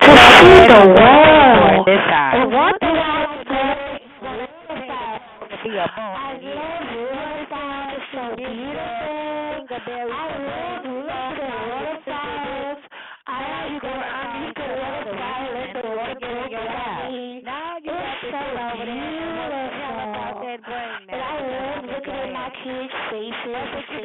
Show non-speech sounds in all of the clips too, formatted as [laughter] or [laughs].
To see the world. And one thing I I love waterfalls, so beautiful. I love looking at waterfalls. I love you go underneath the waterfall, let the water go in your eye. Now you it's so beautiful. And I love looking at my kids'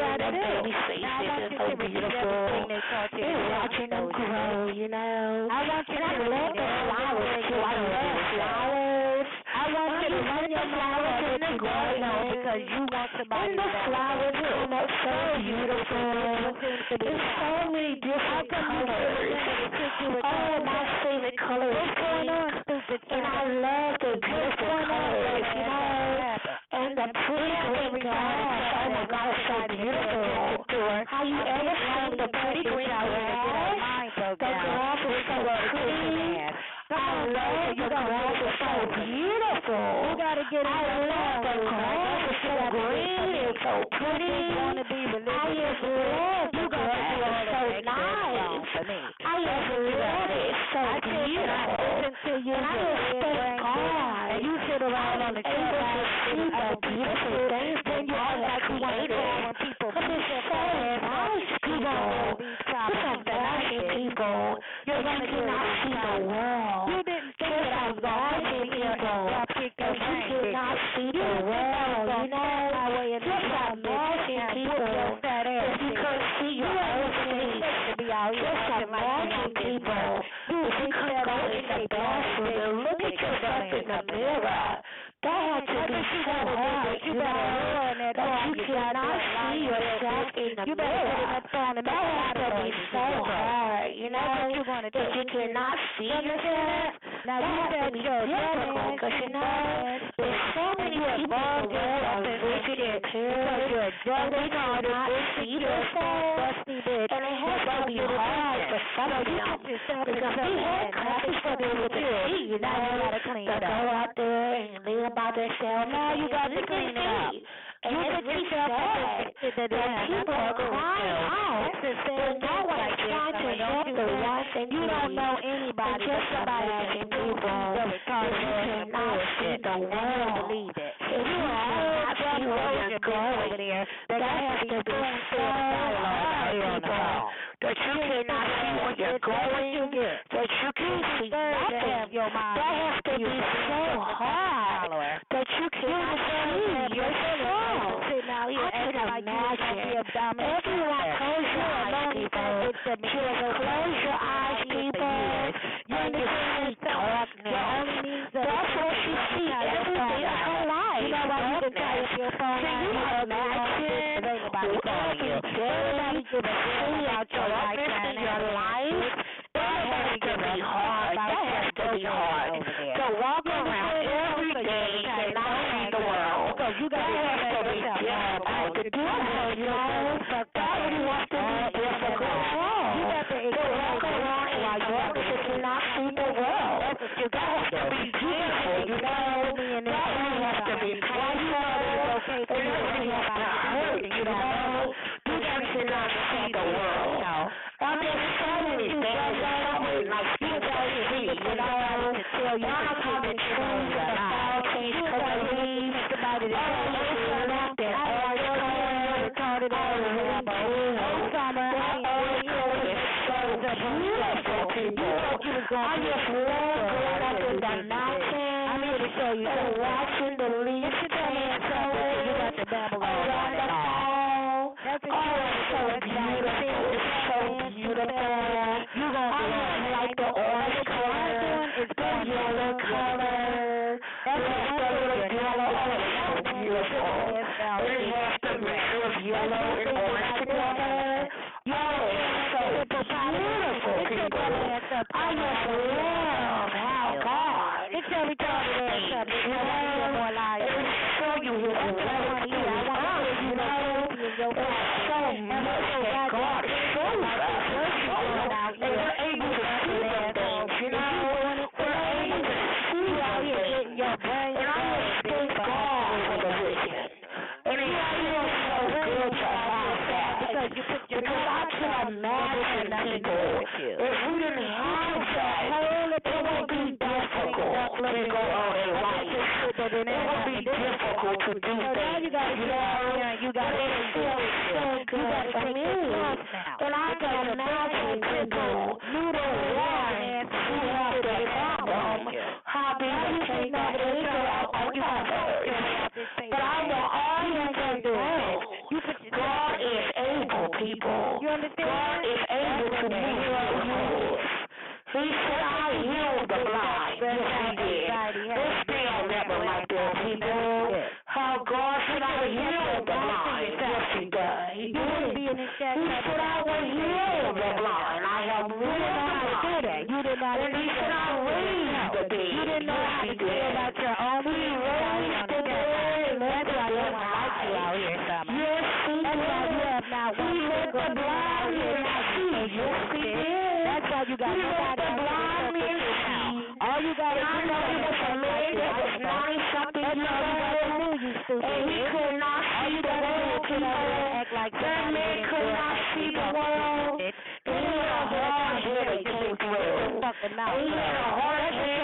seeing their baby faces. It's so beautiful. And watching them grow, you know. I want you and I love the flowers too. I love flowers. I want you to run your flowers in the garden because you want somebody. And the flowers come up so beautiful. There's so many different colors. Oh, my favorite color is pink. And I love the beautiful colors, you know. And the pretty green grass. Oh my God, it's so beautiful. How you ever seen the pretty green grass? The grass is so pretty. I love the grass is so beautiful. You gotta get I love the grass is so green and so pretty. I just love the grass is so nice. I just love it. It's so beautiful. And I just thank God. You sit around on the able to see the beautiful things that you are created. Because it's so nice, people. It's so nice, people. You're going to not see the world. You didn't think that I was going to people. If you did not see the world, you know, just imagine people. If you could see your own face, just imagine people. If you could go in the bathroom and look at yourself in the mirror, that had to be so hard, you know, that you cannot see yourself in the mirror. That had to be so hard, you know, that you cannot see yourself. That? Has to be difficult because, you know, there's so many people in the world are rigid and appearance, and they cannot see themselves, and it has to be hard for some of them because they have classes for them to see, you know, to go out there and live by themselves. Now you got to clean it up. And it's really sad that people are crying out. They're not like trying to help the ones and you don't know anybody. Just imagine people that cannot see the world. Believe it. If you cannot see where you're going, that has to be so hard, people. That you cannot see difficult to do so things. You got to know, yeah, you got to feels so good. For me. But I got can imagine people who don't. Want to have the problem mouth. Amen.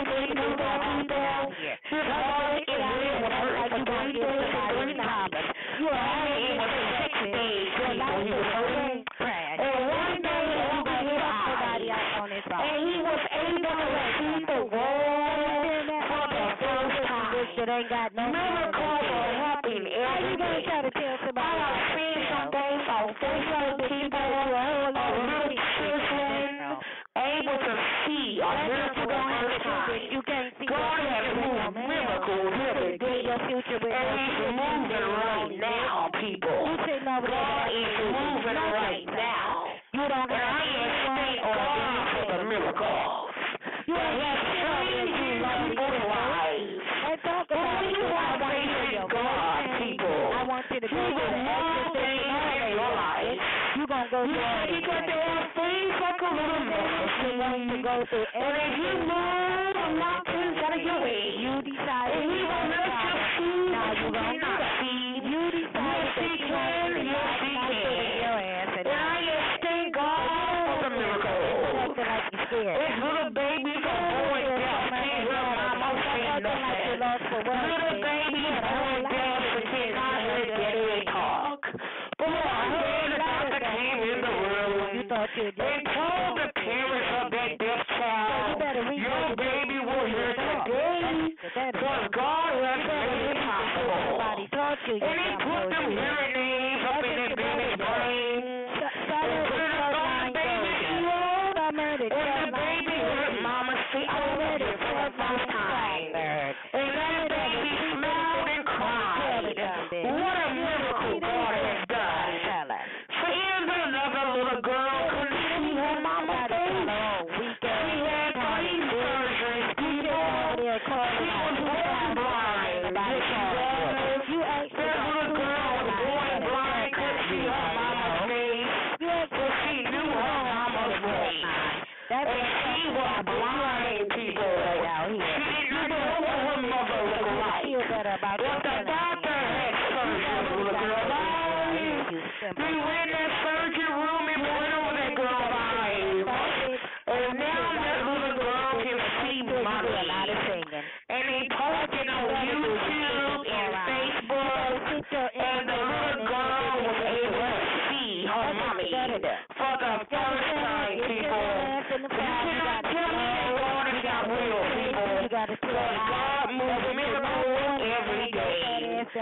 know, and if you. Move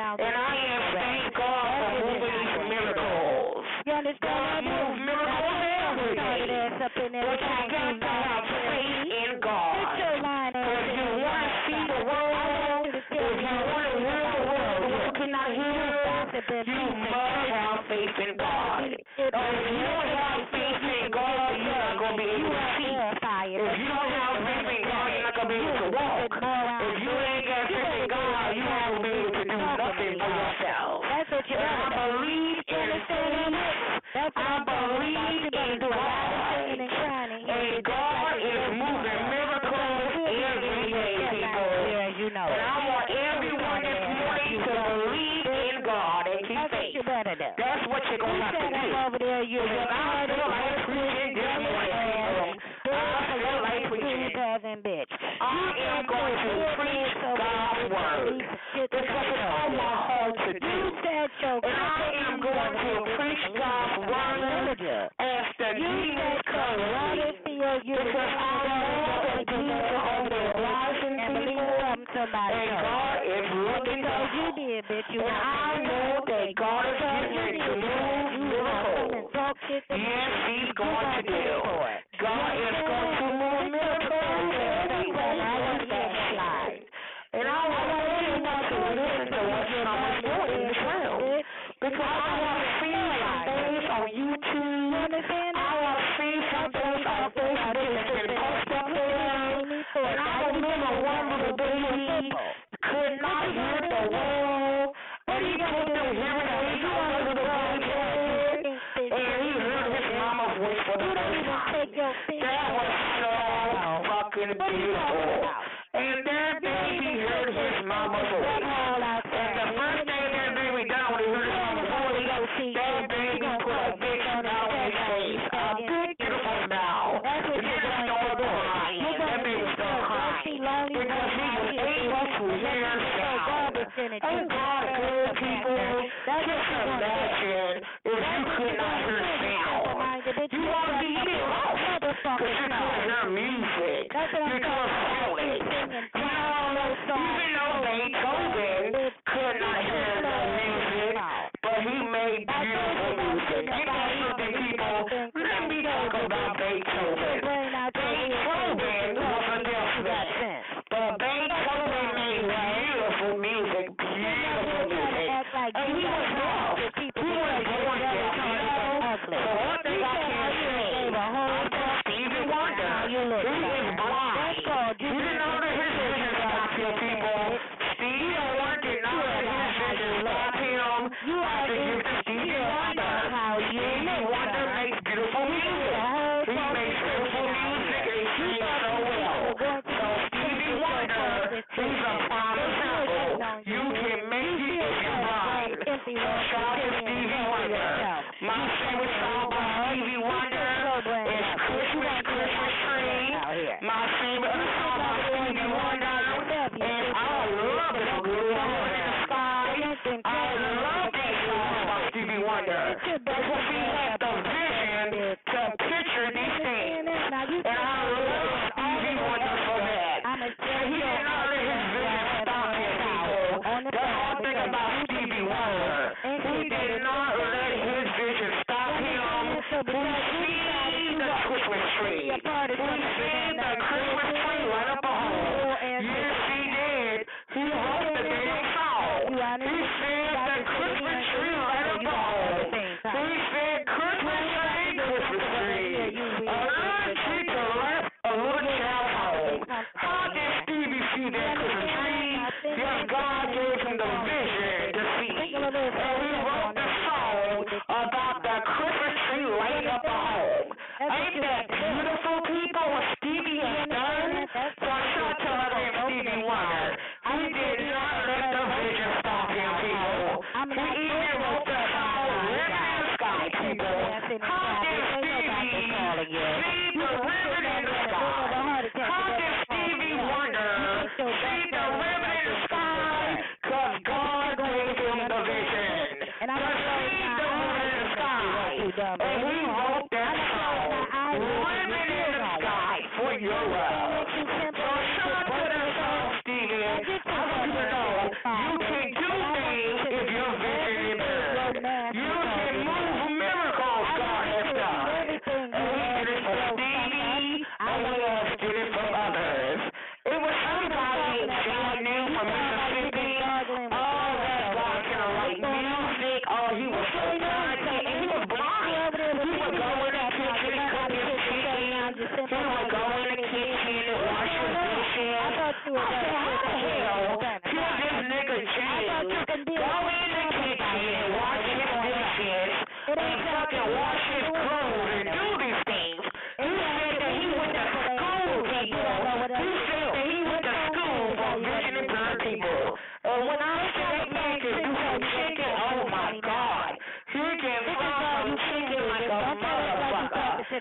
now. And I am thank God for moving these miracles. You understand? God moves miracles every day. But you got to have faith in God. What's your line? If you want to see the world, if you want to rule the world, if you cannot heal, you must have faith in God. If you want check on my. I'm over there, you're I feel like preaching. I feel like preaching. Bitch. I am going to preach God's word because it's on my heart to do. And I am going to preach God's word as the come because I You're on the horizon people and God is looking up. And I know that Oh God, good people. That's just imagine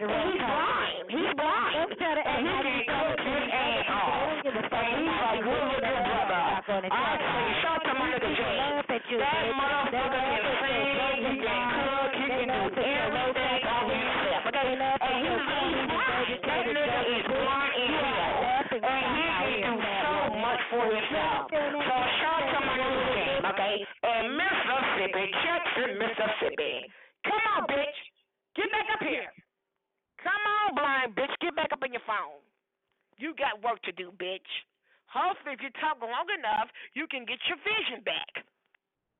to the And real he's blind. He's blind. Let's tell And he how can you cook feel. his ass off. I don't give a fuck And he's about a you. good looking brother. I say, shout to my nigga People James. laugh at That motherfucker can sing, he can cook, he can do your everything Got work to do, bitch. Hopefully, if you talk long enough, you can get your vision back.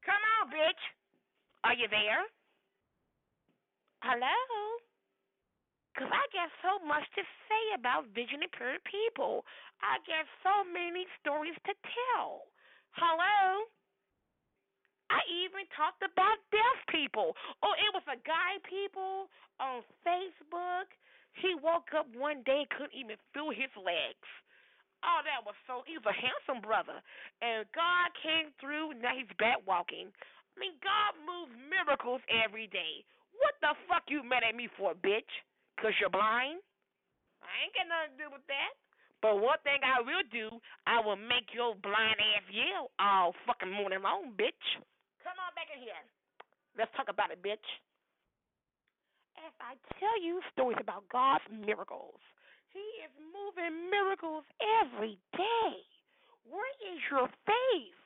Come on, bitch. Are you there? Hello? Because I got so much to say about vision impaired people. I got so many stories to tell. Hello? I even talked about deaf people. Oh, it was a guy, people, on Facebook. He woke up one day, couldn't even feel his legs. Oh, that was so. He was a handsome brother, and God came through. Now he's back walking. I mean, God moves miracles every day. What the fuck you mad at me for, bitch? Cause you're blind? I ain't got nothing to do with that. But one thing I will do, I will make your blind ass yell all fucking morning long, bitch. Come on back in here. Let's talk about it, bitch. As I tell you stories about God's miracles, He is moving miracles every day. Where is your faith?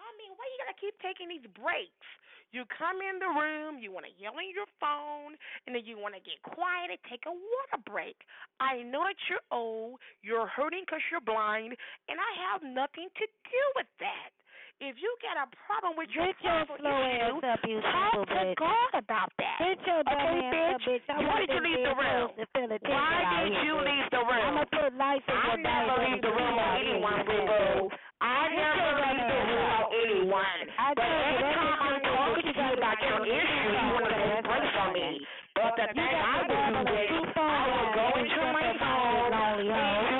I mean, why you gotta keep taking these breaks? You come in the room, you want to yell on your phone, and then you want to get quiet and take a water break. I know that you're old, you're hurting because you're blind, and I have nothing to do with that. If you got a problem with your Get your slow issue, ass up, you talk to bitch. God about that. Get your dumb Okay, ass bitch. up, bitch. I Why did you leave the room? girls to feel the Why did you leave the room? I'm gonna put life in I never leave the room on anyone, boo boo. I never leave the room on anyone. But every time I'm talking to You about your your issue, you want to take breaks from me. But the thing I will do is, I will go into my phone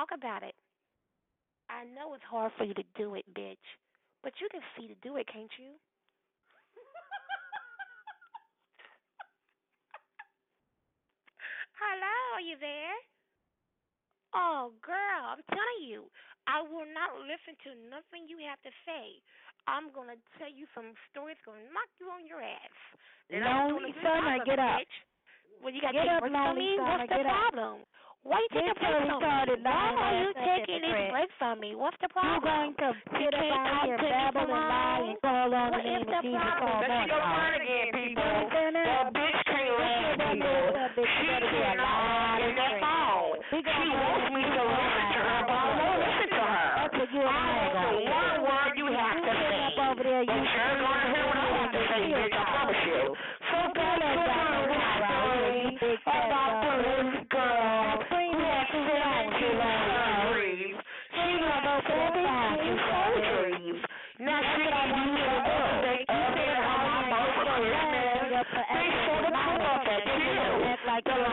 talk about it. I know it's hard for you to do it, bitch. But you can see to do it, can't you? [laughs] Hello, are you there? Oh, girl, I'm telling you, I will not listen to nothing you have to say. I'm gonna tell you some stories gonna knock you on your ass. Lonely doing a good summer, job of get up. bitch. Well, you got Get take up, lonely summer, What's the get up. Problem? Why you taking Get breaks from me? retarded Why are you ass up at taking the these breaks from me? What's the problem? You're going to sit up can't out talk here, me babble and lie, and call on the What name of Jesus problem? all There she morning go long. crying again, people. That? That bitch can't laugh, people. dumb ass up, bitch. She better I got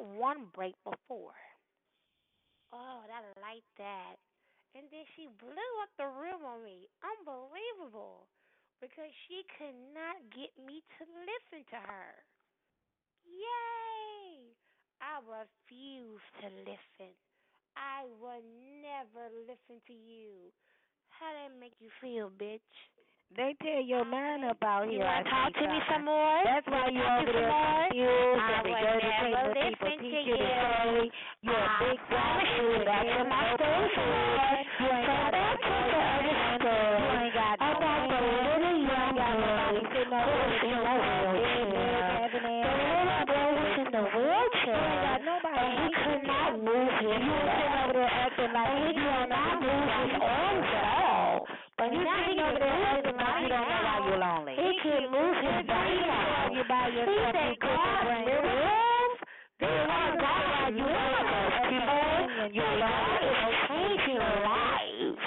one break before. Oh, I like that. And then she blew up the room on me. Unbelievable. Because she could not get me to listen to her. Yay! I refuse to listen. I will never listen to you. How that make you feel, bitch? They tear your mind up out here. You want to talk to me some more? That's why you over there confused and regurgitating what people teach you to say. You're a ah, big guy. You're back in my story for us. You ain't got back to the other story. You ain't got no about the little young girl who's in a wheelchair. The little girl was in the wheelchair. And he could not move his head. And he could not move his allow yourself miracles. They are God miracles, people. Your God is changing lives.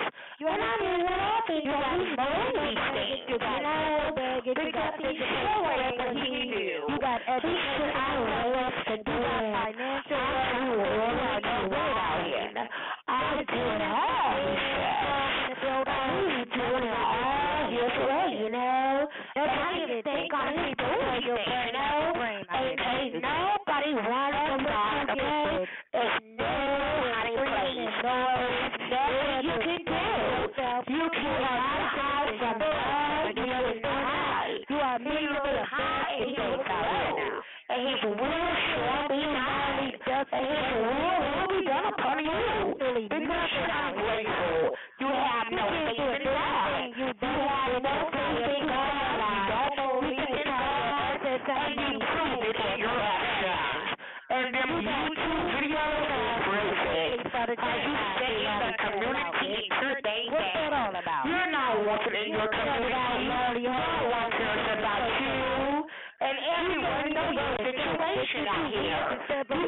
And I'm laughing that he's doing these things. You know, because he's showing what he can do. He should allow us to do it. Are you saying the community today What's that all about? You're not walking in your community. God wants us about you and everyone knows the situation out here.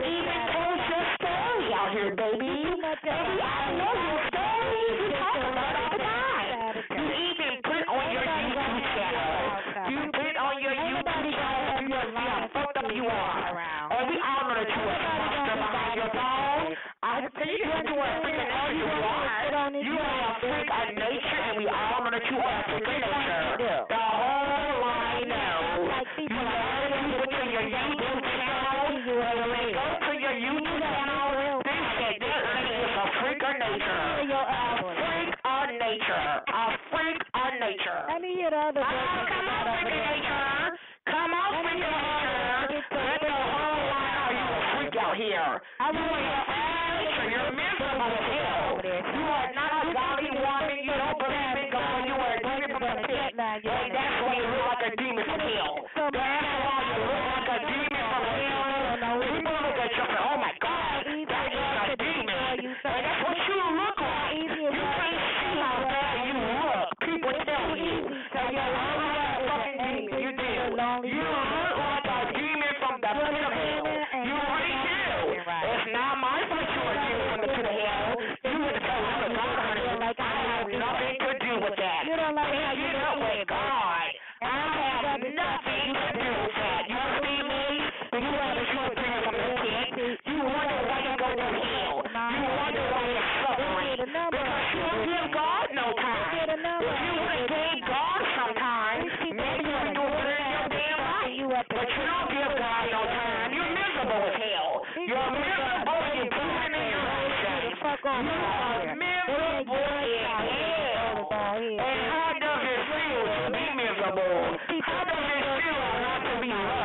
available. How does it feel not to be loved?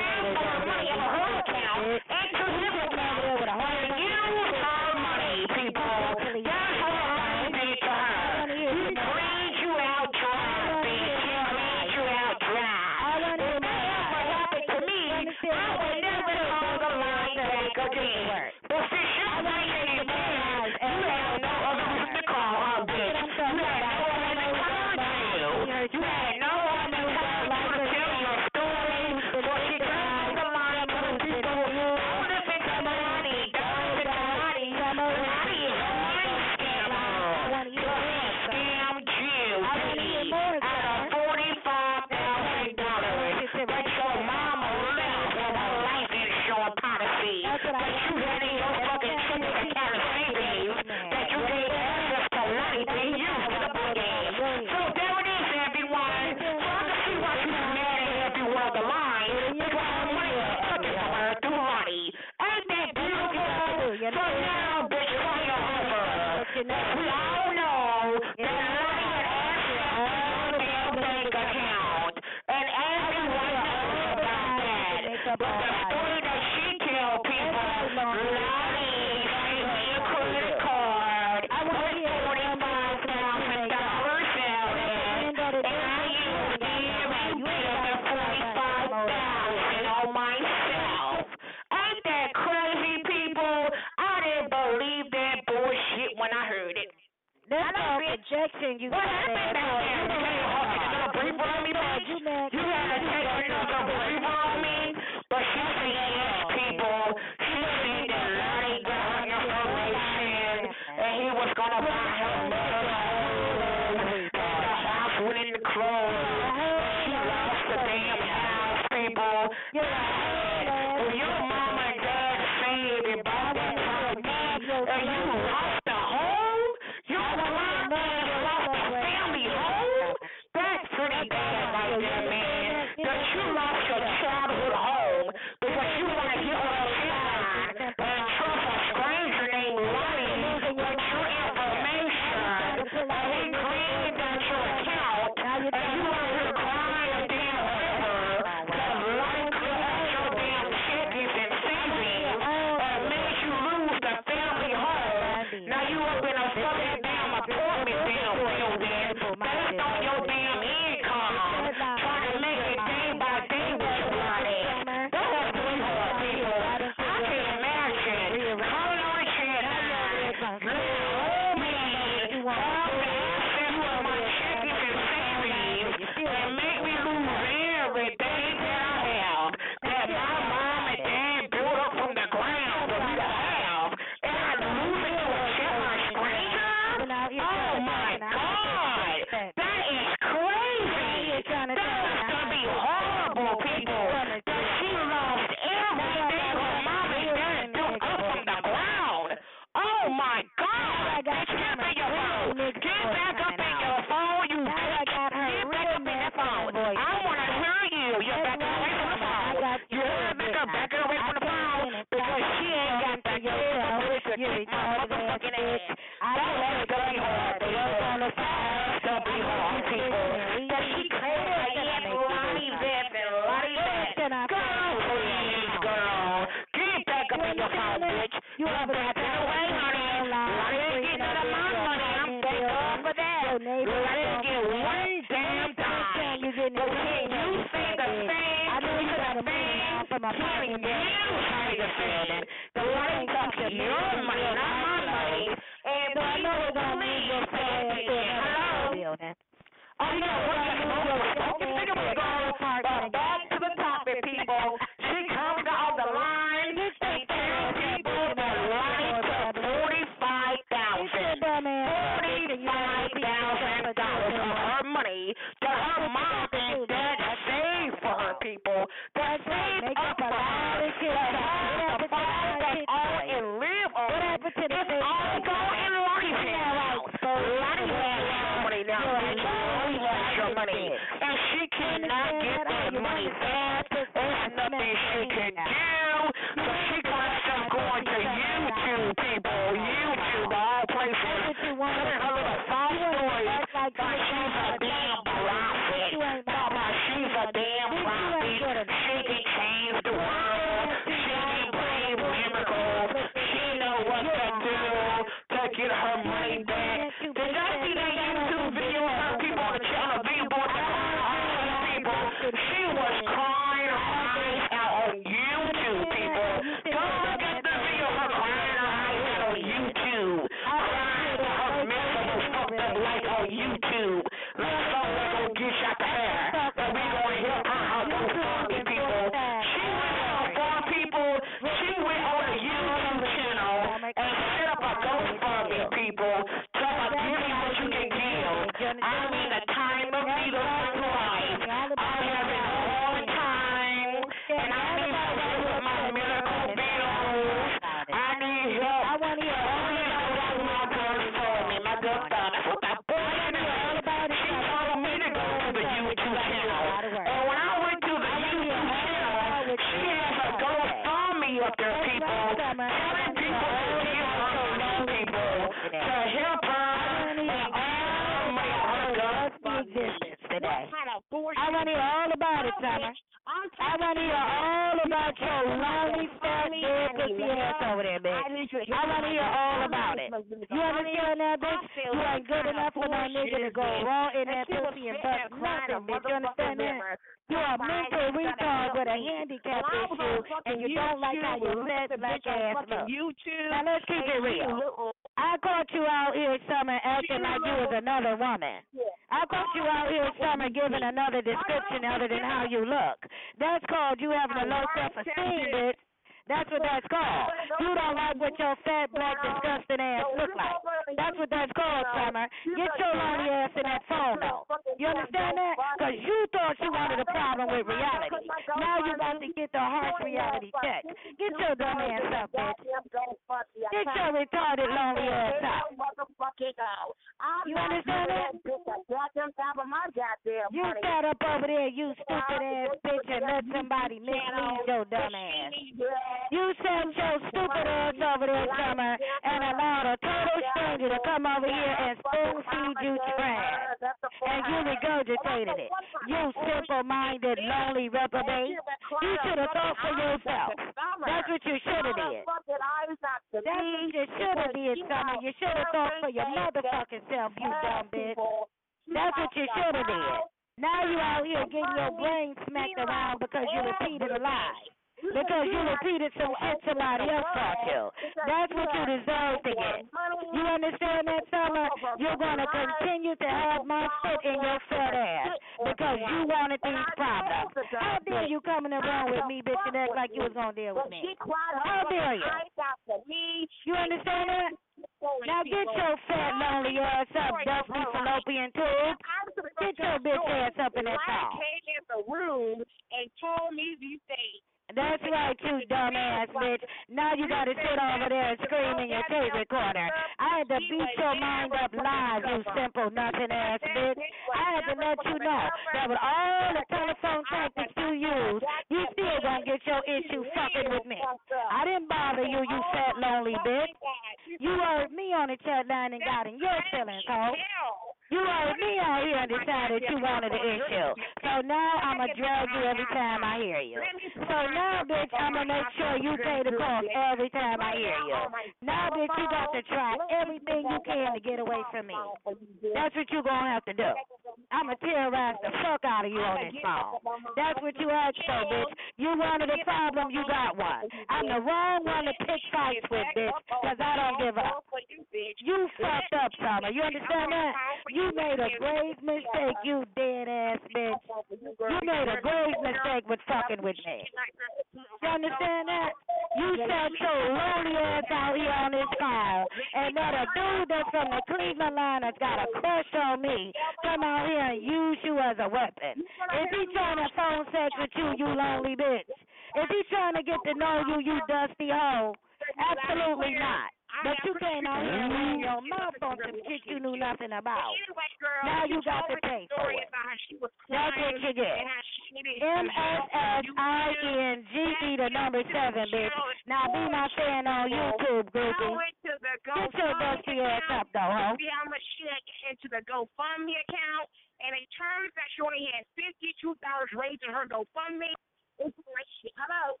to number seven, bitch. Now be my fan on YouTube, baby. Get your dusty ass up, though, huh? I'm a shit into the GoFundMe account, and it turns out she only had $52 raised in her GoFundMe. Hello?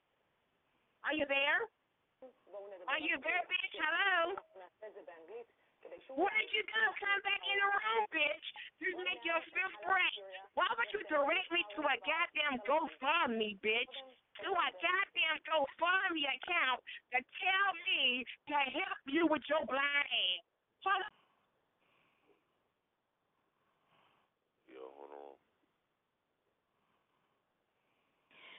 Are you there? Are you there, bitch? Hello? What did you do? Come back in the room, bitch. You make your fifth break. Why would you direct me to a goddamn GoFundMe, bitch? To a goddamn GoFundMe account to tell me to help you with your blind ass. Hold up. Yo, hold on.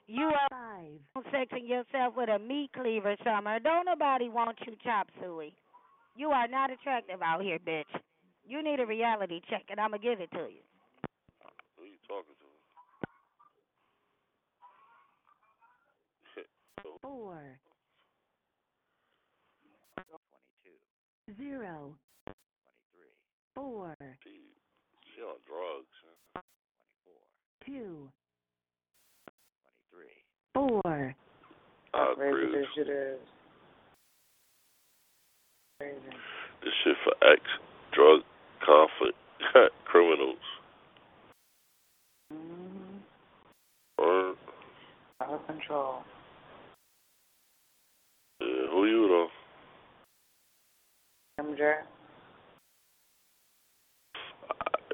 You are five. Sexing yourself with a meat cleaver, Summer. Don't nobody want you chop suey. You are not attractive out here, bitch. You need a reality check, and I'm gonna give it to you. Who are you talking to? [laughs] Four. Zero. Four. She, on drugs. Twenty-four. Two. Twenty-three. Four. How crazy this shit is. This shit for ex drug conflict [laughs] criminals. Mm-hmm. Or out of control. Yeah, who you though? I'm MJ.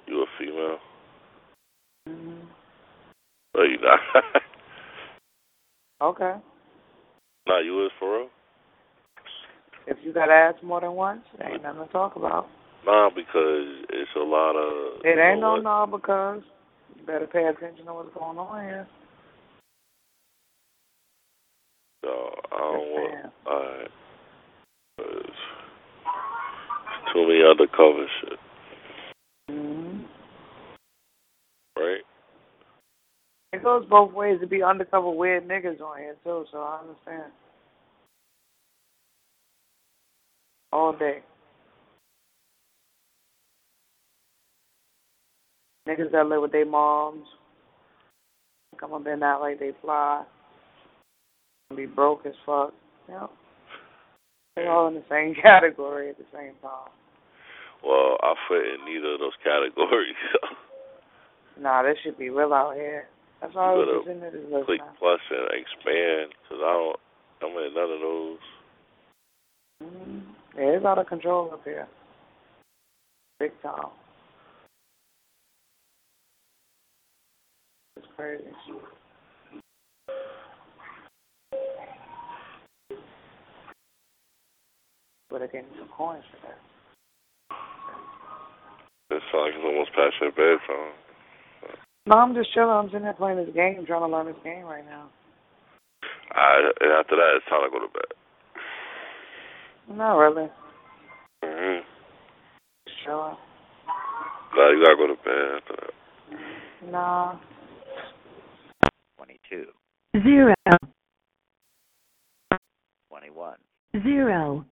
You a female? Mm-hmm. No, you not. [laughs] okay. Nah, you is for real? If you got to ask more than once, there ain't nothing to talk about. Nah, because it's a lot of. It ain't no nah because you better pay attention to what's going on here. So I don't want. Alright. Too many undercover shit. Mm-hmm. Right. It goes both ways to be undercover weird niggas on here too, so I understand. All day. Niggas that live with their moms. Come up in that like they fly. Be broke as fuck. Yep. They're all in the same [laughs] category at the same time. Well, I fit in neither of those [laughs] categories. Nah, this should be real out here. That's why I was in there just click listening. plus and expand because I don't. I'm in none of those. Mm, yeah, it's out of control up here. Big time. It's crazy. But I getting some coins for that. It's like it's almost past your bedtime. No, I'm just chilling. I'm sitting there playing this game, trying to learn this game right now. I, and after that, it's time to go to bed. Not really. hmm Just chilling. You gotta go to bed after that. Nah. 22, zero, 21, zero,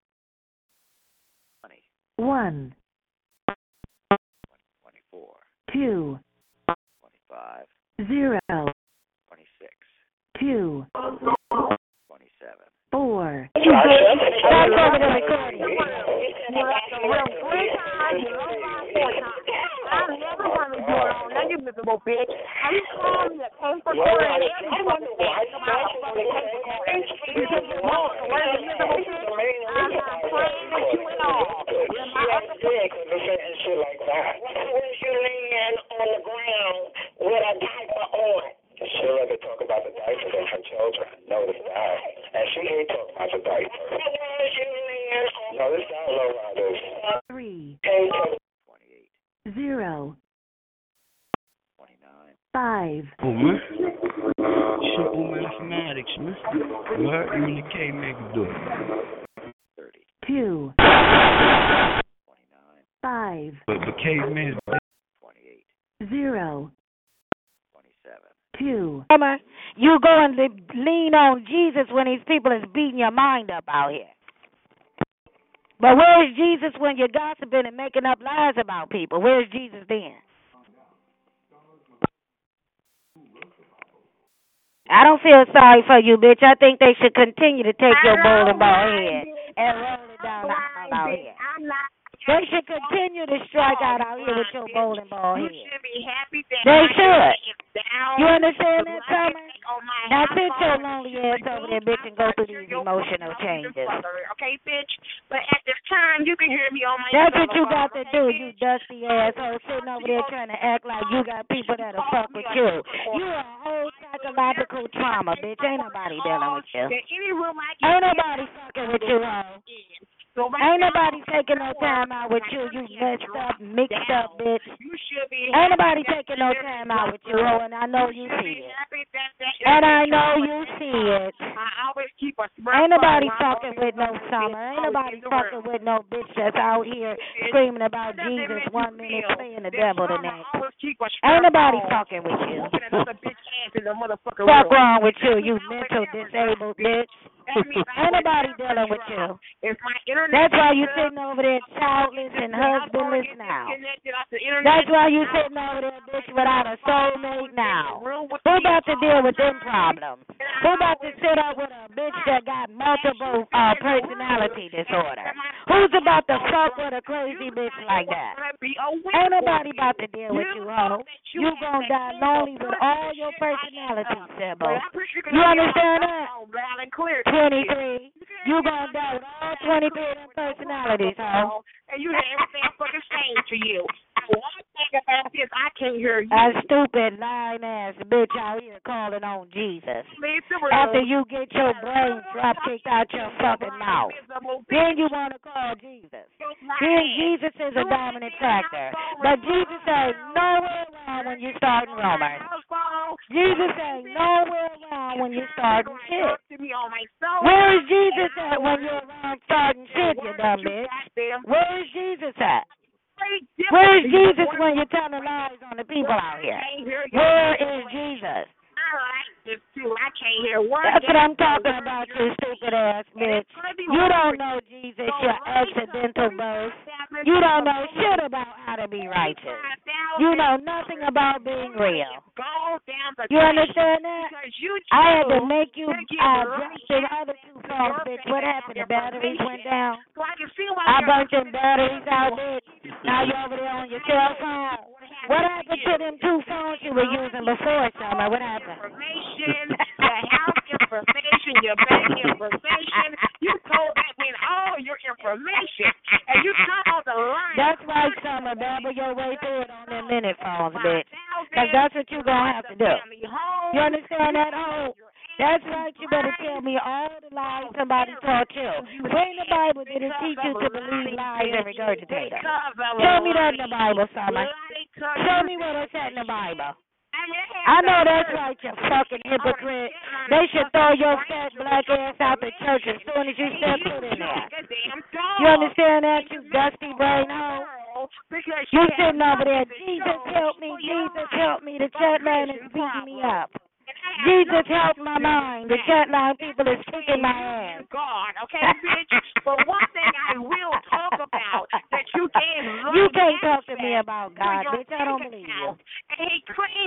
20, one, 24, two, 25, zero, 26, two, 27, four, Stop over the recording. I never want to do it on. Now you miserable bitch. How you call me a paper quarter? You want to think about a fucking paper quarter. Because you want to wear the miserable bitch. I'm not playing with you at all. You're my other dick. shit like that. Why you laying on the ground with a diaper on? She'd rather talk about the diaper than her children. Notice that. And she ain't talking about the diaper. You on Notice that, low riders. three, 28, zero, 29, five. Simple mathematics, man. What? Even the K make it do it. 30, two, 29, five, But the caveman 28, zero, 27, two, you go and le- lean on Jesus when these people is beating your mind up out here. But where's Jesus when you're gossiping and making up lies about people? Where's Jesus then? I don't feel sorry for you, bitch. I think they should continue to take your bowling ball head and roll it down the aisle out here. They should continue to strike out out here with your bowling ball you head. be happy that They should. Down. You understand that, Summer? Now sit your lonely ass over there, bitch, and go through these emotional changes. Okay, bitch? But at this time, you can hear me on my That's what you got to do, you dusty asshole, sitting over there trying to act like you got people that'll fuck with you. You a whole psychological trauma, bitch. Ain't nobody dealing with you. Any room I Ain't nobody fucking with you, hoe. So right Ain't now, nobody taking no time out with you, you messed up, mixed up bitch. You should be Ain't nobody taking no time out with you, and I know you should see it. that that And I know you see it. I always keep a smile Ain't nobody fucking with no summer. Ain't nobody fucking with no bitch that's out here screaming about How does it Jesus one minute, playing the devil the next. always keep a Ain't nobody fucking with you. whooping another bitch ass in the motherfucking Fuck wrong with you, you mental disabled bitch. That means I Ain't would nobody never dealing with you. If my internet That's why you is sitting over there childless and husbandless now. That's why you sitting over there, bitch, without a soulmate now. Who about to deal with them problems? Who about to sit up with a bitch that got multiple uh, personality disorder? Who's about to fuck with a crazy bitch like that? Ain't nobody about to deal with you, hoe. You gonna die lonely with all your personalities, Sybil. You understand that? Loud and clear. 23. You gonna die with all 23 of them personalities, hoe. And you have everything fucking same to you. One thing about this, I can't hear you. A stupid lying ass bitch out here calling on Jesus. Leave the room. After you get your brain drop kicked out your fucking mouth. Then you want to call Jesus. Then Jesus is a dominant factor. But Jesus ain't nowhere around when you start rumors. Jesus ain't nowhere around when you're starting shit. To me on my soul. Where is Jesus at when you're around starting shit, you dumb bitch? Where is Jesus at? Where is Jesus when you're telling lies on the people out here? Where is Jesus? I like this too. I can't hear one. That's what I'm talking about, you stupid ass bitch. You don't know Jesus, you accidental birth. You don't know shit about how to be righteous. You know nothing about being real. You understand that? I had to make you uh, drop the other two phones, bitch. What happened? The batteries went down. I burnt them batteries out, bitch. Now you over there on your cell phone. What happened to them two phones you were using before, Summer? What happened? Information, your house information, your bank information. You told that man all your information, and you called the line. That's right, Summer. Babble your way through it on them minute phones, bitch. Because that's what you're going to have to do. You understand that, hoe? Oh, that's right. You better tell me all the lies oh, somebody taught you. Where in the Bible did it teach you to believe lies and regurgitate them? Show me that in the Bible, Summer. Show me where that's at in the Bible. I know that's right, you fucking hypocrite. They should throw your fat black ass out the church as soon as you step foot in there. You understand that, you dusty brain hoe? You sitting over there, Jesus help me, Jesus help me, the chat line is beating me up. Jesus help my mind, the chat line people is kicking my ass. God, okay, bitch. but one thing I will talk about that you can't. [laughs] You can't talk to me about God, bitch. I don't believe you.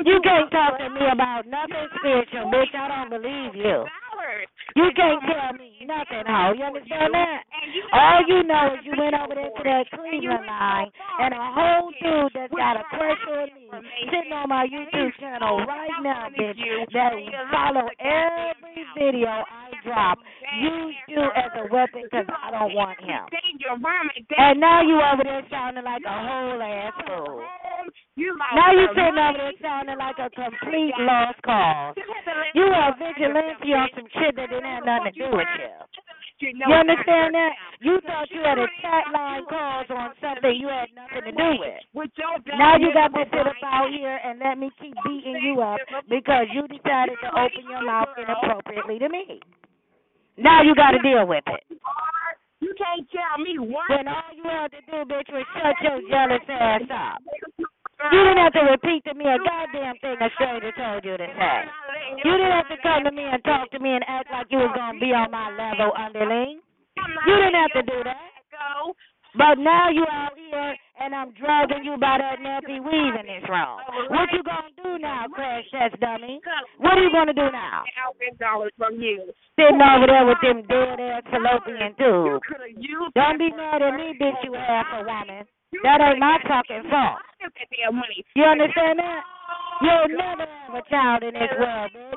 You can't talk to me about nothing spiritual, bitch. I don't believe you. You can't tell me nothing, hoe. You understand that? All you know is you went over there to that Cleveland line, and a whole dude that's got a crush on me sitting on my YouTube channel right now, bitch, that follow every video I drop, use you as a weapon because I don't want him. And now you over there sounding like a whole ass fool. Now you sitting over there sounding like a complete lost cause. You are a vigilante on some shit that didn't have nothing to do with you. You understand that? You thought you had a chat line calls on something you had nothing to do with. Now you got to sit up out here and let me keep beating you up because you decided to open your mouth inappropriately to me. Now you got to deal with it. You can't tell me what. When all you had to do, bitch, was shut your jealous ass up. You didn't have to repeat to me a goddamn thing a stranger told you to say. You didn't have to come to me and talk to me and act like you was gonna be on my level, underling. You didn't have to do that. But now you out here and I'm dragging you by that nappy weave in this room. What you gonna do now, crash test dummy? What are you gonna do now? dollars from you. Sitting over there with them dead ass fallopian tubes. Don't be mad at me, bitch, you half a woman. That ain't my fucking fault. You understand that? You'll never have a child in this world, bitch.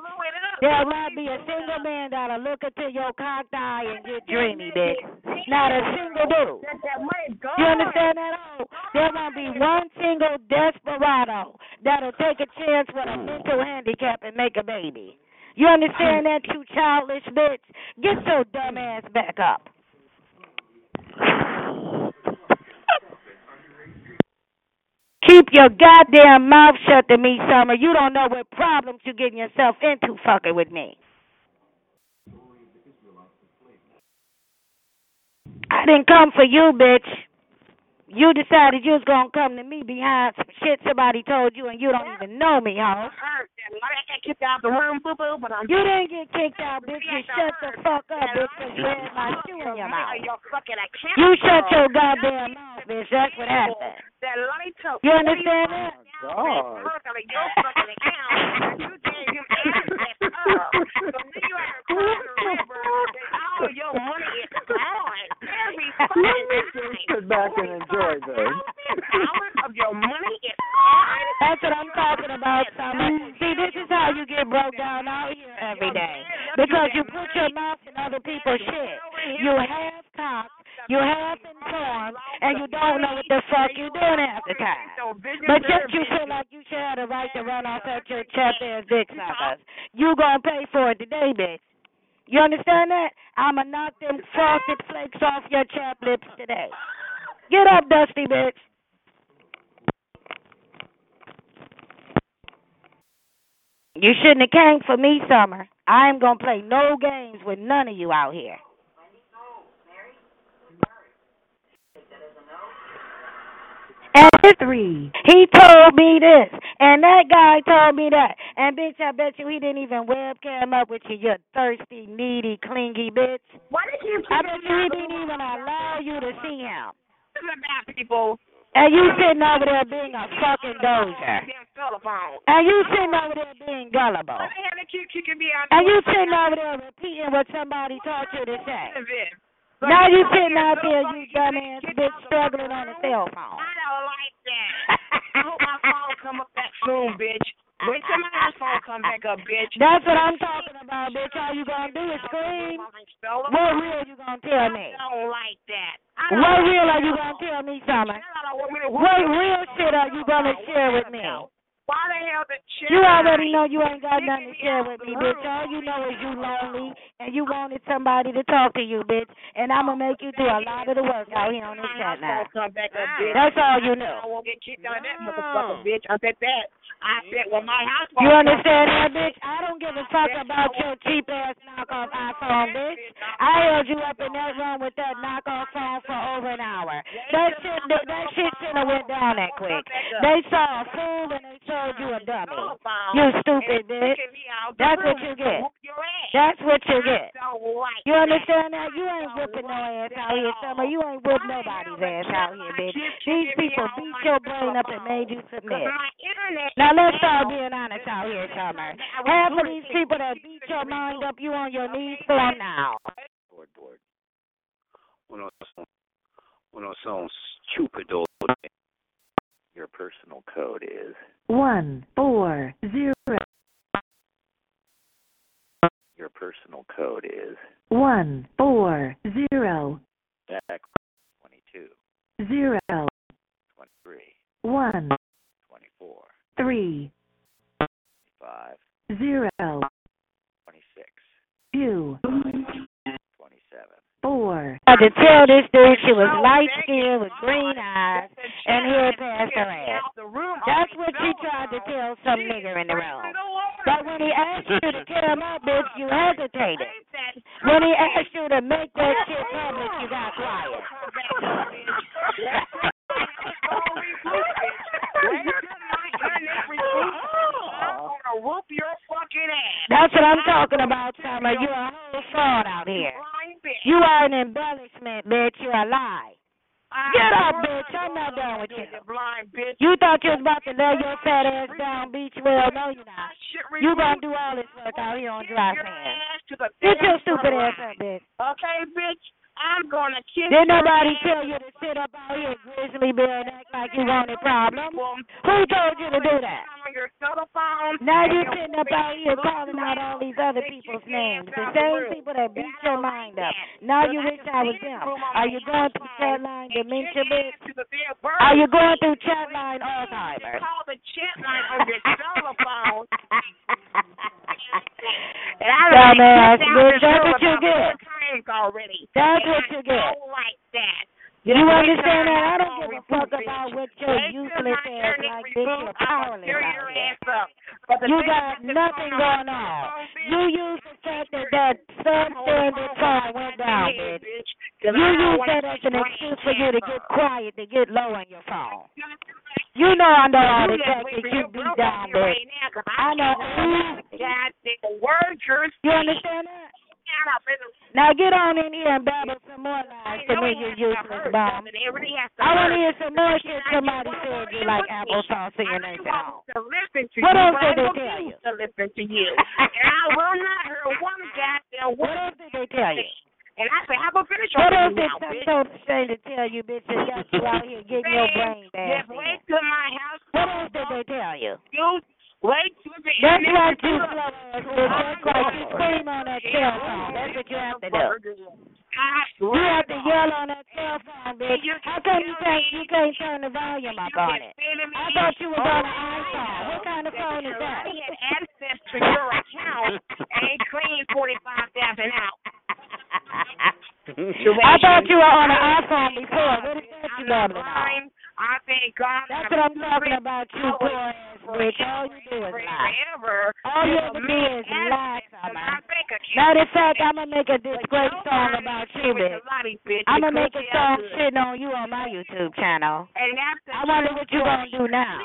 There'll not be a single man that'll look into your cocked eye and get dreamy, bitch. Not a single dude. You understand that? Oh, there won't be one single desperado that'll take a chance with a mm. mental handicap and make a baby. You understand that, you childish bitch? Get your dumb mm. ass back up. Keep your goddamn mouth shut to me, Summer. You don't know what problems you're getting yourself into fucking with me. I didn't come for you, bitch. You decided you was gonna come to me behind some shit somebody told you and you don't even know me, huh? Uh-uh. I got kicked out the room, boo boo, but I'm You didn't get kicked out, bitch. You shut the fuck up, bitch, because you had my shoe in your mouth. You shut your goddamn mouth, bitch. That's what happened. That light up. You understand that? God. Your fucking account. You gave him access up. So then you have to call the river. All your money is gone. Every fucking Just sit back and enjoy this. dollar of your money is gone. That's what I'm talking about, Summer. See, this is how you get broke down out here every day. Because you put your mouth in other people's shit. You half cocked, you half informed, and you don't know what the fuck you're doing half the time. But just you feel like you should have the right to run off at your chapped ass dick suckers. You gonna pay for it today, bitch. You understand that? I'ma knock them frosted flakes off your chapped lips today. Get up, Dusty bitch. You shouldn't have came for me, Summer. I am gonna play no games with none of you out here. And three, he told me this, and that guy told me that. And bitch, I bet you he didn't even webcam up with you, you thirsty, needy, clingy bitch. Why did you I bet you he didn't even allow you to see him. About people? And you sitting over there being a fucking dozer. And you sitting over there being gullible. Why the hell did you you can be on And you sitting over there repeating what somebody taught you to say. Now you sitting out there, you dumbass bitch, struggling on a cell phone. I don't like that. I hope my phone come up back soon, bitch. Wait till my phone come back up, bitch. That's what I'm talking about, bitch. All you gonna do is scream. What real you gonna tell me? I don't like that. What real are you gonna tell me, Summer? What real shit are you gonna share with me? Why the hell did You already know you ain't got nothing to share with me, bitch. All you know is you lonely and you wanted somebody to talk to you, bitch. And I'm gonna make you do a lot of the work out here on this chat now. come back up, bitch. That's all you know. I won't get kicked out of that motherfucker, bitch. I bet that. I bet when my house You understand that, bitch? I don't give a fuck about your cheap ass knockoff iPhone, bitch. I held you up in that room with that knockoff phone for over an hour. That shit, that, shit shouldn't have went down that quick. They saw a fool and they told you a dummy. You stupid bitch. That's what you get. That's what you get. You understand that? You ain't whipping no ass out here, Summer. You ain't whipping nobody's ass out here, bitch. These people beat your brain up and made you submit. Now let's start being honest out here, Summer. Half of these people that beat your mind up, you on your knees for them now. Board, board. Uno son, uno son stupido. Your personal code is? One, four, zero, your personal code is? One, four, zero, back 22, zero, 23, one, 24, three, 25, zero, 26, two, 27. Four, I had to tell this dude she was light skinned with green eyes and hair past her ass. That's what she tried to tell some nigger in the room. But when he asked you to [laughs] come up, bitch, you hesitated. When he asked you to make that shit public, you got quiet. [laughs] Oh. whoop your fucking ass. That's what I'm talking about, Summer. You're a whole fraud out here. You are an embellishment, bitch. You're a lie. Get up, bitch. I'm not done with you. Blind bitch. You thought you was about to lay your fat ass down beach well. No, you're not. You gonna do all this work out here on dry sand. Get your stupid ass up, bitch. Okay, bitch. I'm gonna kiss Did nobody tell you to sit up out here, grizzly bear, and act like you wanted problems? Who told you to do that? On your telephone. Now you're sitting up out here calling out all these other people's names, the same people that beat your mind up. Now you wish I was them. Are you going through chat line dementia, bitch? Are you going through chat line Alzheimer's? Call the chat line on your telephone. [laughs] Dumbass, bitch, that's what you get. Already. That's And what I you get. don't like that. You understand that? I don't give a fuck about what your useless ass like, bitch. You're powerless out here. ass up. But the You got nothing going on on. your phone, bitch, You use the fact that that substandard phone went down, bitch. You use that as an excuse for you to get quiet, to get low on your phone. You know I know all the tactics you girl down, be bitch. right now, 'cause I know. You understand that? Shut up, it's- Now get on in here and babble some more lies to me, you useless bum. Everybody has to I want to hear some more shit somebody said you like applesauce in your nursing home. to listen to What you, else did they tell you? To listen to you, [laughs] and I will not hear one goddamn What word. else did they tell you? And I say, have a finish What on else you did some bitch. total stranger tell you, bitch, that got you out here [laughs] getting your brain Just bashed wait till my house. What else did they tell you? You wait till the That's internet right, you. That's right, you scream on that cell phone. That's what you have to do. You have to yell on that cell phone, bitch. How come you can't you can't turn the volume up on it? I thought you was on an iPhone. What kind of phone is that? He had access to your account and cleaned forty five thousand out. I thought you were on an iPhone before. What is that you? Blind. I thank God. That's what I'm talking about, you poor ass bitch. All you do is lie. Forever. Oh, All you ever do is lie. Matter of fact, I'm gonna make a this great song about you, bitch. the lottie, bitch. I'm gonna make a song shitting on you on my YouTube channel. And the I wonder what you gonna do now.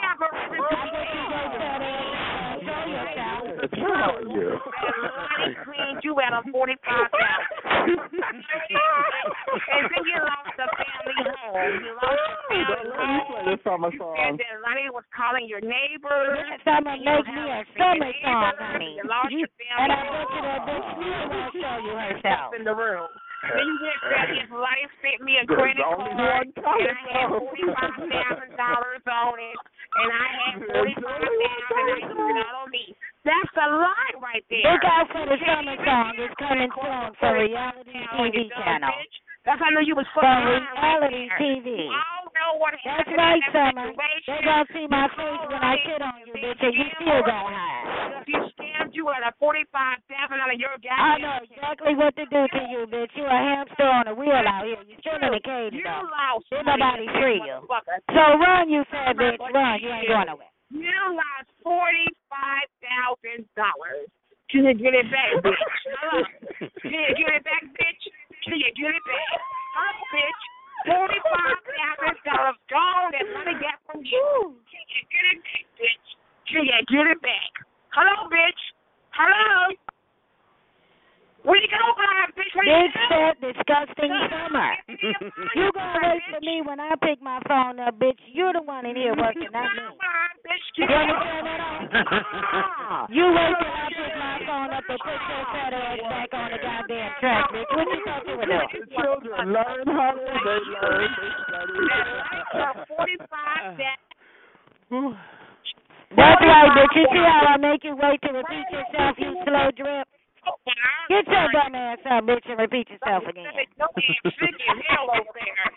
Show yourself. Tell you. Lottie cleaned you at a forty-five thousand. and then you lost the family home. You lost the [laughs] family Don't let me play this summer And song. then Lottie was calling your neighbors. Summer, You make me a freaking summer song, honey. You lost your family and I home. bet you that bitch still won't show you [laughs] herself. in the room. Then you went there, if Lottie sent me a credit card, and I had forty-five thousand dollars on it, and I had thousand, and I used it all on me. That's a lie right there. Look out for the summer song. It's coming soon for reality TV channel. That's how I knew you was fucking right reality there. TV. I don't know what That's right, Summer. They gonna see my face when I shit on you, bitch, and you still gonna hide. If you scammed you at a forty-five thousand out of your goddamn I know exactly what to do to you, bitch. You a hamster on a wheel out here. You still in a cage, You lost nobody free you. So run, you fat bitch. Run. You ain't going nowhere. You lost forty-five thousand dollars. Can you get it back, bitch? Can you get it back, bitch? Can you get it back? Hello, bitch? Forty-five thousand dollars gone that money got from you. Can you get it back, bitch? Can you get it back? Hello, bitch? Hello? Where [laughs] [laughs] you go, Bob, bitch? Where Big go? fat disgusting summer. You gonna wait for me when I pick my phone up, bitch. You're the one in here working, not me. You understand that? You wait till I pick my phone up and put your fat ass back on the goddamn track, bitch. What you thought you were doing? Children learn how to they learn. They study. That's right, bitch. You see how I make you wait to repeat yourself, you slow drip? Get your dumb ass up, bitch, and repeat yourself again. No damn sick as hell over there.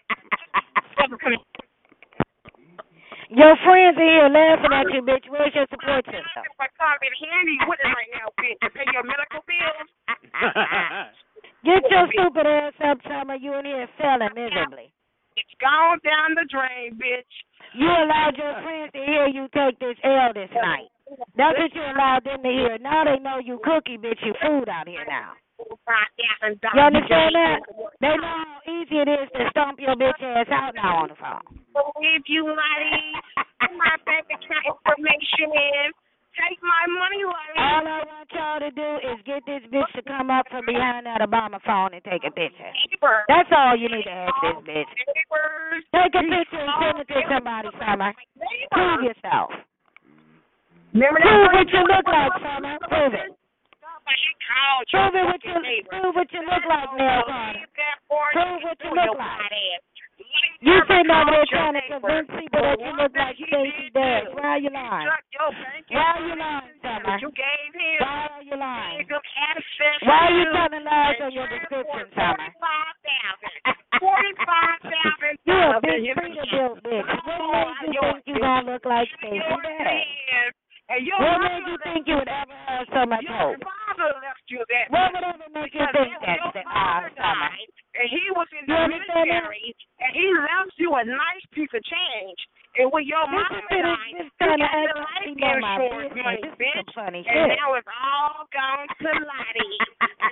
Your friends are here laughing at you, bitch. Where's your support system? If I come in handy with it right now, bitch, to pay your medical bills. [laughs] Get your stupid ass up, Summer. You in here failing miserably. It's gone down the drain, bitch. You allowed your friends to hear you take this L this night. That's what you allowed them to hear. Now they know you cookie, bitch. You food out here now. You understand that? They know how easy it is to stomp your bitch ass out now on the phone. Believe you, Lottie. My bank account information is. Take my money, Lottie. All I want y'all to do is get this bitch to come up from behind that Obama phone and take a picture. That's all you need to ask this bitch. Take a picture and send it to somebody, Summer. Prove yourself. Remember Prove what you look like, Summer. Prove it. Prove it what you prove what you look like, Nell Carter. Leave that boy Prove what you look like. You sitting over there trying to convince people that you look like Stacey Dash. Why are you lying? Shut your bank Why are you lying, Summer? You gave him. Why are you lying? Gave him access Why are you telling lies on your description, Summer? Forty-five thousand. Forty-five thousand. [laughs] You a big Peterbilt bitch. What made you think you gonna look like Stacey Dash? And your What made you think you would ever have so much Your hope? father left you that. What would ever make you think your that, father uh, died, and he was in the military, and he left you a nice piece of change. And when your This mama died, you got the life you know my insurance money, bitch. funny And shit. now it's all gone to Lottie.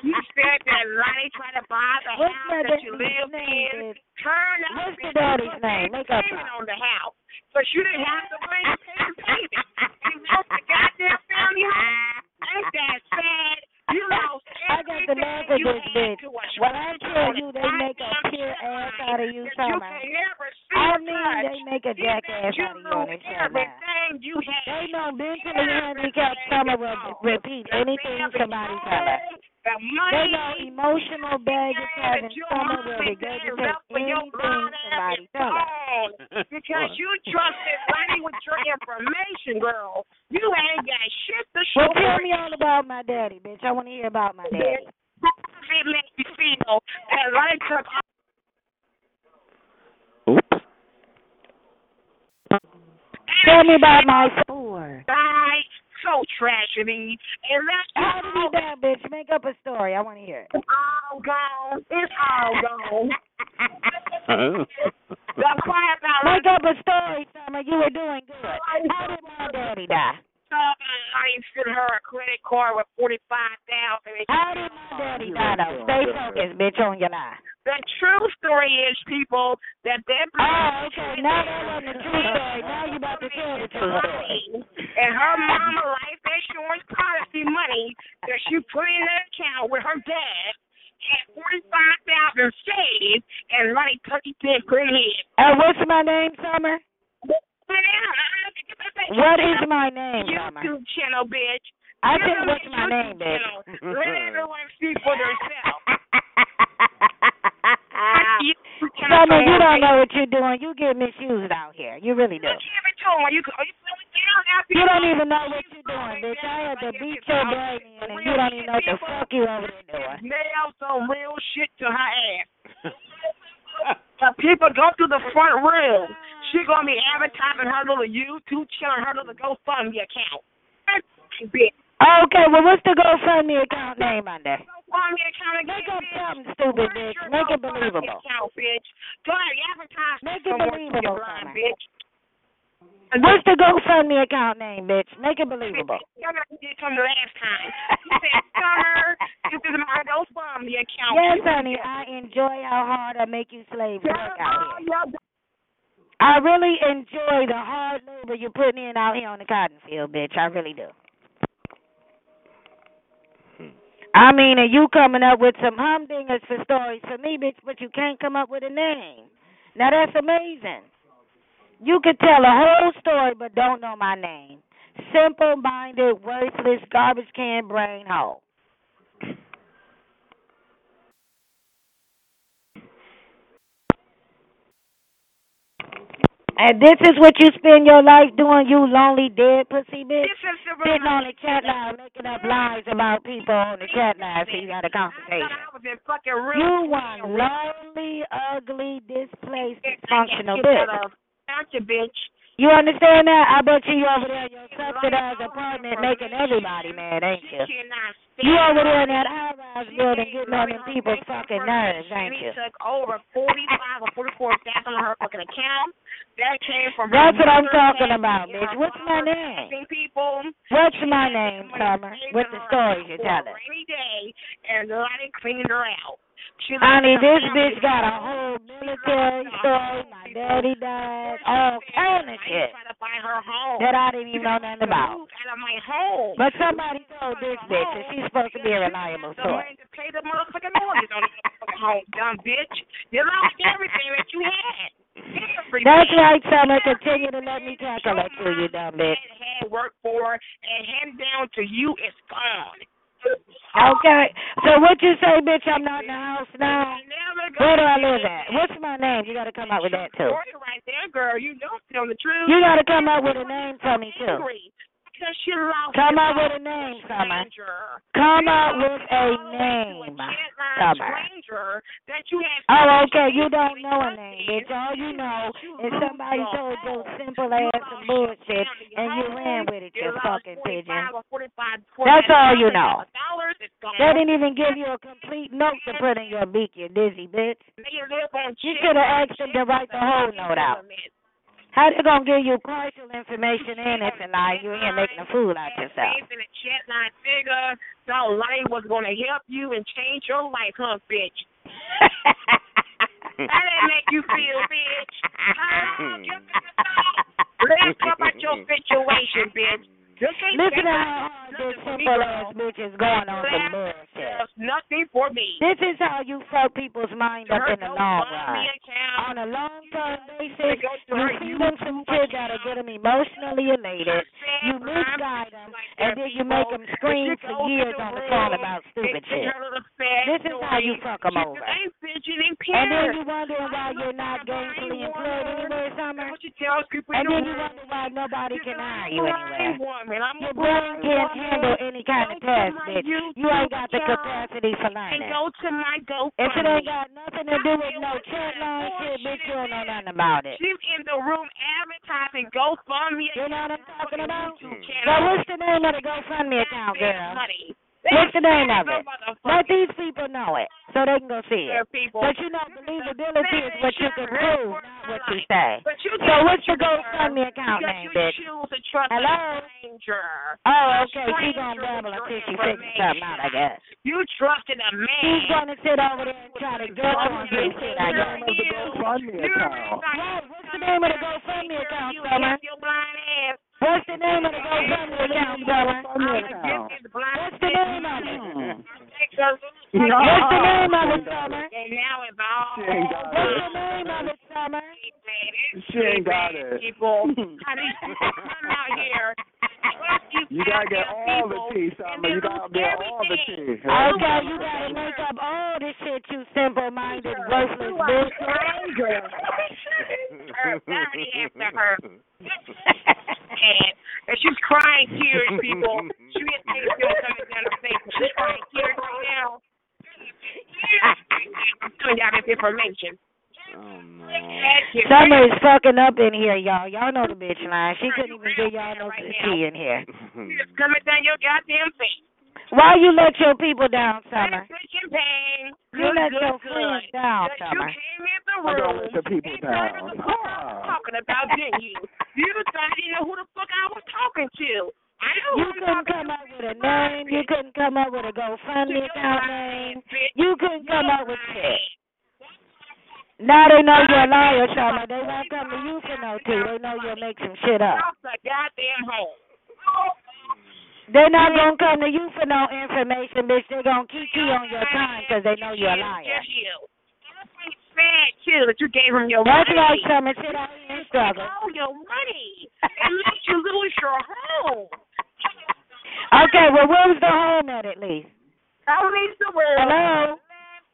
you said that Lottie tried to buy the What's house that you lived in. Turn up What's the and daddy's name? Make up payment on the house. But you didn't have to bring the payment payment. You lost the goddamn family home. Ain't that sad? You lost [laughs] I got at everything you this bitch. When I tell you they make a pure ass out of you, that you Summer. can never see I mean they make a jackass out of you on this show everything you had. They know mentally handicapped Summer will repeat anything somebody tell her. The money They know emotional baggage having that your Summer mom will and dad regurgitate left for your anything blind ass somebody tell her. [laughs] Because you trusted Lenny with your information, girl. You ain't got shit to show Well, tell me all about my daddy, bitch. I want to hear about my daddy. How it make you feel that Lenny took Oops. Tell me about my four, die so tragedy and that's How did he die, bitch? Make up a story. I want to hear it. It's all gone. It's all gone. [laughs] the quiet about Make up a story, Summer. You were doing good. How did my daddy die? Uh, I sent her a credit card. with forty five thousand. How did my daddy die though? Stay focused, bitch, on your lie. The true story is, people, that that. Oh, okay. Now that wasn't the true story. Now you about to tell the true story. And her mama life insurance policy money that she put in the account with her dad had forty five thousand saved and money thirty cents put in. And what's my name, Summer? What is my name, Summer? YouTube channel, bitch. I them what's my name, bitch? Let everyone see for [laughs] themselves. Summer, [laughs] you don't know what you're doing. You get misused out here. You really do. Give it to him. You, are you feeling down after You don't even know what you're doing, bitch. I had to beat your brain in, and you don't even know what the fuck you over there doing. nail some real shit to her ass. [laughs] the people go to the front room. She gonna be advertising her little YouTube channel, her little GoFundMe account. [laughs] Bitch. Oh, okay, well, what's the GoFundMe account name under? GoFundMe account again, Make up bitch. something stupid, bitch. Make it believable. Account, bitch. Go ahead, advertise. Make it believable, shit, Ron, Summer. bitch. What's the GoFundMe account name, bitch? Make it believable. Y'all got to did from the last time. You said, [laughs] Summer, this is my GoFundMe account. Yes, honey, I enjoy how hard I make you slaves work out here. I really enjoy the hard labor you're putting in out here on the cotton field, bitch. I really do. I mean, and you coming up with some humdingers for stories for me, bitch, but you can't come up with a name. Now that's amazing. You could tell a whole story but don't know my name. Simple minded, worthless, garbage can brain hole. And this is what you spend your life doing, you lonely dead pussy bitch. This is the Sitting on the chat line making up lies about people on the chat line so you got a conversation. I was in fucking real You one lonely, ugly, displaced, dysfunctional bitch. Gotcha, bitch. You understand that? I bet you you over there in your subsidized apartment making everybody mad, ain't you? You over there in that high rise building getting on them people's fucking nerves, ain't She you? took over forty five or forty four thousand on her fucking account. That came from That's what I'm talking about, bitch. What's my name? People. What's my name, Summer? With the stories you're a telling. rainy day, and the lighting cleaned her out. She Honey, this bitch got a whole military story. My daddy died. All kind of shit Try to buy her home. that I didn't even know nothing about. Move out of my home. But somebody told this bitch that she's supposed to be a reliable source. pay the motherfucking mortgage on the home, dumb bitch. You lost everything that you had. That's right, Summer. Continue to let me tackle that to you, dumb bitch. Had worked for and hand down to you is gone. Okay. So what you say, bitch? I'm not in the house now. Where do I live at? What's my name? You got to come up with that too. Right there, girl. You know tell the truth. You got to come up with a name for me too. Because she lost. Come up with a name. Come You up with a name, Caroline Summer. stranger that you Oh, okay. You don't know a name, bitch. All you know is somebody told you simple ass bullshit and you ran with it, you fucking pigeon. That's all you know. They didn't even give you a complete note to put in your beak, you dizzy bitch. You should have asked them to write the whole note out. How they gonna give you partial information in it tonight? You ain't making a fool out yourself. in a chat line figure, so light was gonna help you and change your life, huh, bitch? How that make you feel, bitch? [laughs] Huh? Let's talk about your situation, bitch. Listen to how hard this nothing for me, simple ass bitch is going on some bullshit. Nothing for me. This is how you fuck people's mind up in the long run. On a long term basis, you see them some shit that'll get them emotionally elated. You misguide them, and then you make them scream for years on the phone about stupid shit. This is how you fuck them over. And then you wondering why you're not gainfully employed anywhere, Summer. And then you wonder why nobody can hire you anywhere. Your brain can't handle any kind of test, bitch. You ain't got the capacity for And learning. go to my go. If it ain't got nothing to do with no chat line shit, bitch, you don't know nothing about it. She's in the room advertising GoFundMe. You know what I'm talking about? Well, what's the name of the GoFundMe account, girl? Money. What's the name of it? Let these people know it so they can go see it. People. But you know, believability is what you can prove, not what you say. But you So what's your GoFundMe account name, you bitch? trust Hello? stranger. Oh, okay. She stranger gonna babble with until she figures something out, I guess. You trusted a man. She's gonna sit over there and try to get on this shit, I guess. Name of the GoFundMe account. Right, what's the name of the GoFundMe account, You Summer? Got your blind ass. What's the name of the GoFundMe account, Summer? What's the name of it? Hmm. What's the name of it, Summer? And now it's all She ain't What's the name of it, Summer? She ain't got it. people. How these people come out here. You gotta get all the tea, Summer. You gotta get all the tea. Okay, you gotta make up all this shit, you simple-minded, worthless bitch. Her body after her. and, and she's crying tears, people. She has tears still coming down her face. She's crying tears right now. I'm telling y'all this information. Oh no. Summer is fucking up in here, y'all. Y'all know the bitch line. She couldn't even give y'all no tea in here. [laughs] It's coming down your goddamn face. Why you let your people down, Summer? Pain. You let good, your good. friends down, That Summer. You came in the I room. don't let the people down. talking about, didn't [laughs] you? You thought you know who the fuck I was talking to. I know You couldn't come up with a name. You couldn't come up with a GoFundMe account name. You couldn't come up with shit. Now they know you're a liar, Summer. They won't come to you for no tea. They know you'll make some shit up. Goddamn home. They're not gonna come to you for no information, bitch. They're gonna keep you on your time because they know you're a liar. Sad too that you gave him your That's money. right, Summer. Sit here and struggle. All your money. It makes you lose your home. [laughs] Okay, well, where was the home at at least? How needs the world? Hello?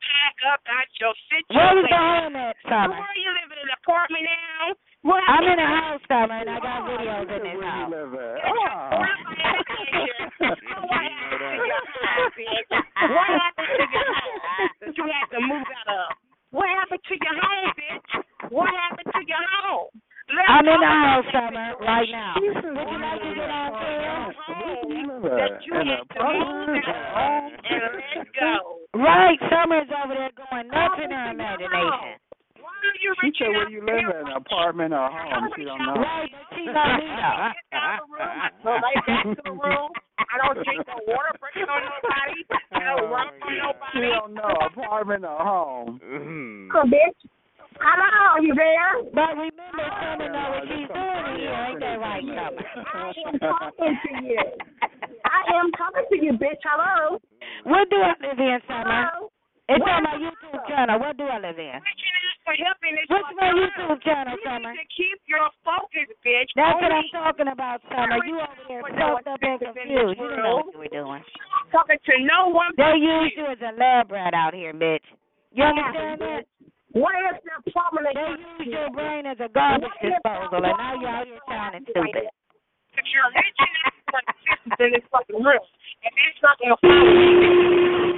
Pack up, got your situation. Where was the home at, Summer? Where are you living in an apartment now? What I'm in a house, Summer, and I got oh, videos in this Where [laughs] oh, you house. live at? What happened to your home that you had to move out of? What happened to your home, bitch? What happened to your home? Let's I'm in talk the house, Summer, right now. Would you like to get on film? Where you live That you had to move out and let go. Right, Summer's over there going nuts in her imagination. She said where you live at, an apartment or home. She don't know. Right, but she know me though. So right back to the [laughs] room. I don't drink no water, break on nobody. I don't run from She nobody. don't know, apartment or home. Mm-hmm. Come, bitch. Hello, are you there? But remember, Summer know what she's doing here, ain't that right, Summer? I am talking to you. I am talking to you, bitch. Hello. What do I live in, Summer? Hello. It's What? on my YouTube channel. What do I live in? For helping this What's my YouTube channel, You Summer? need to keep your focus, bitch. That's what I'm talking about, Summer. You over there fucked up and confused. You didn't know what you were doing. talking to no one. They use you as a lab rat out here, bitch. You understand that? What is the problem? They use your brain as a garbage disposal, and now you're out here sounding stupid. If you're reaching out for assistance in this fucking room, and that's not gonna follow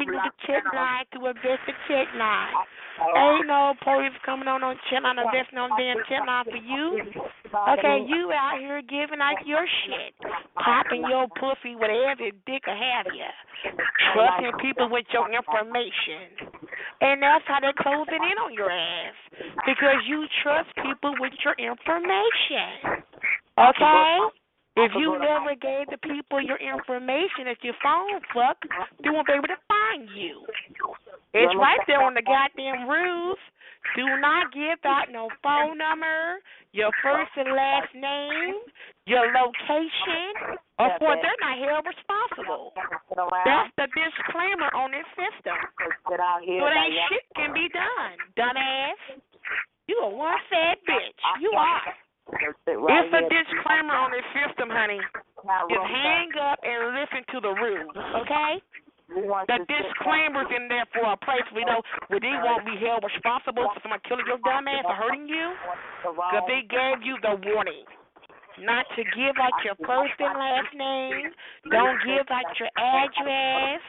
is coming to the chat line to invest the chat line. Ain't no police coming on on chat line, investing on damn chat line for you. Okay, you out here giving out your shit, popping your pussy, whatever dick will have you, trusting people with your information, and that's how they're closing in on your ass because you trust people with your information. Okay. If you never gave the people your information at your phone, fuck, they won't be able to find you. It's right there on the goddamn rules. Do not give out no phone number, your first and last name, your location, or for they're not held responsible. That's the disclaimer on this system. Get out here. So Diane. shit can be done, dumbass. You a one fat bitch. You are. It's a disclaimer on this system, honey. Just hang up and listen to the rules, okay? The disclaimer's in there for a place we know where they won't be held responsible for someone killing your dumb ass or hurting you. Because they gave you the warning not to give out your first and last name. Don't give out your address.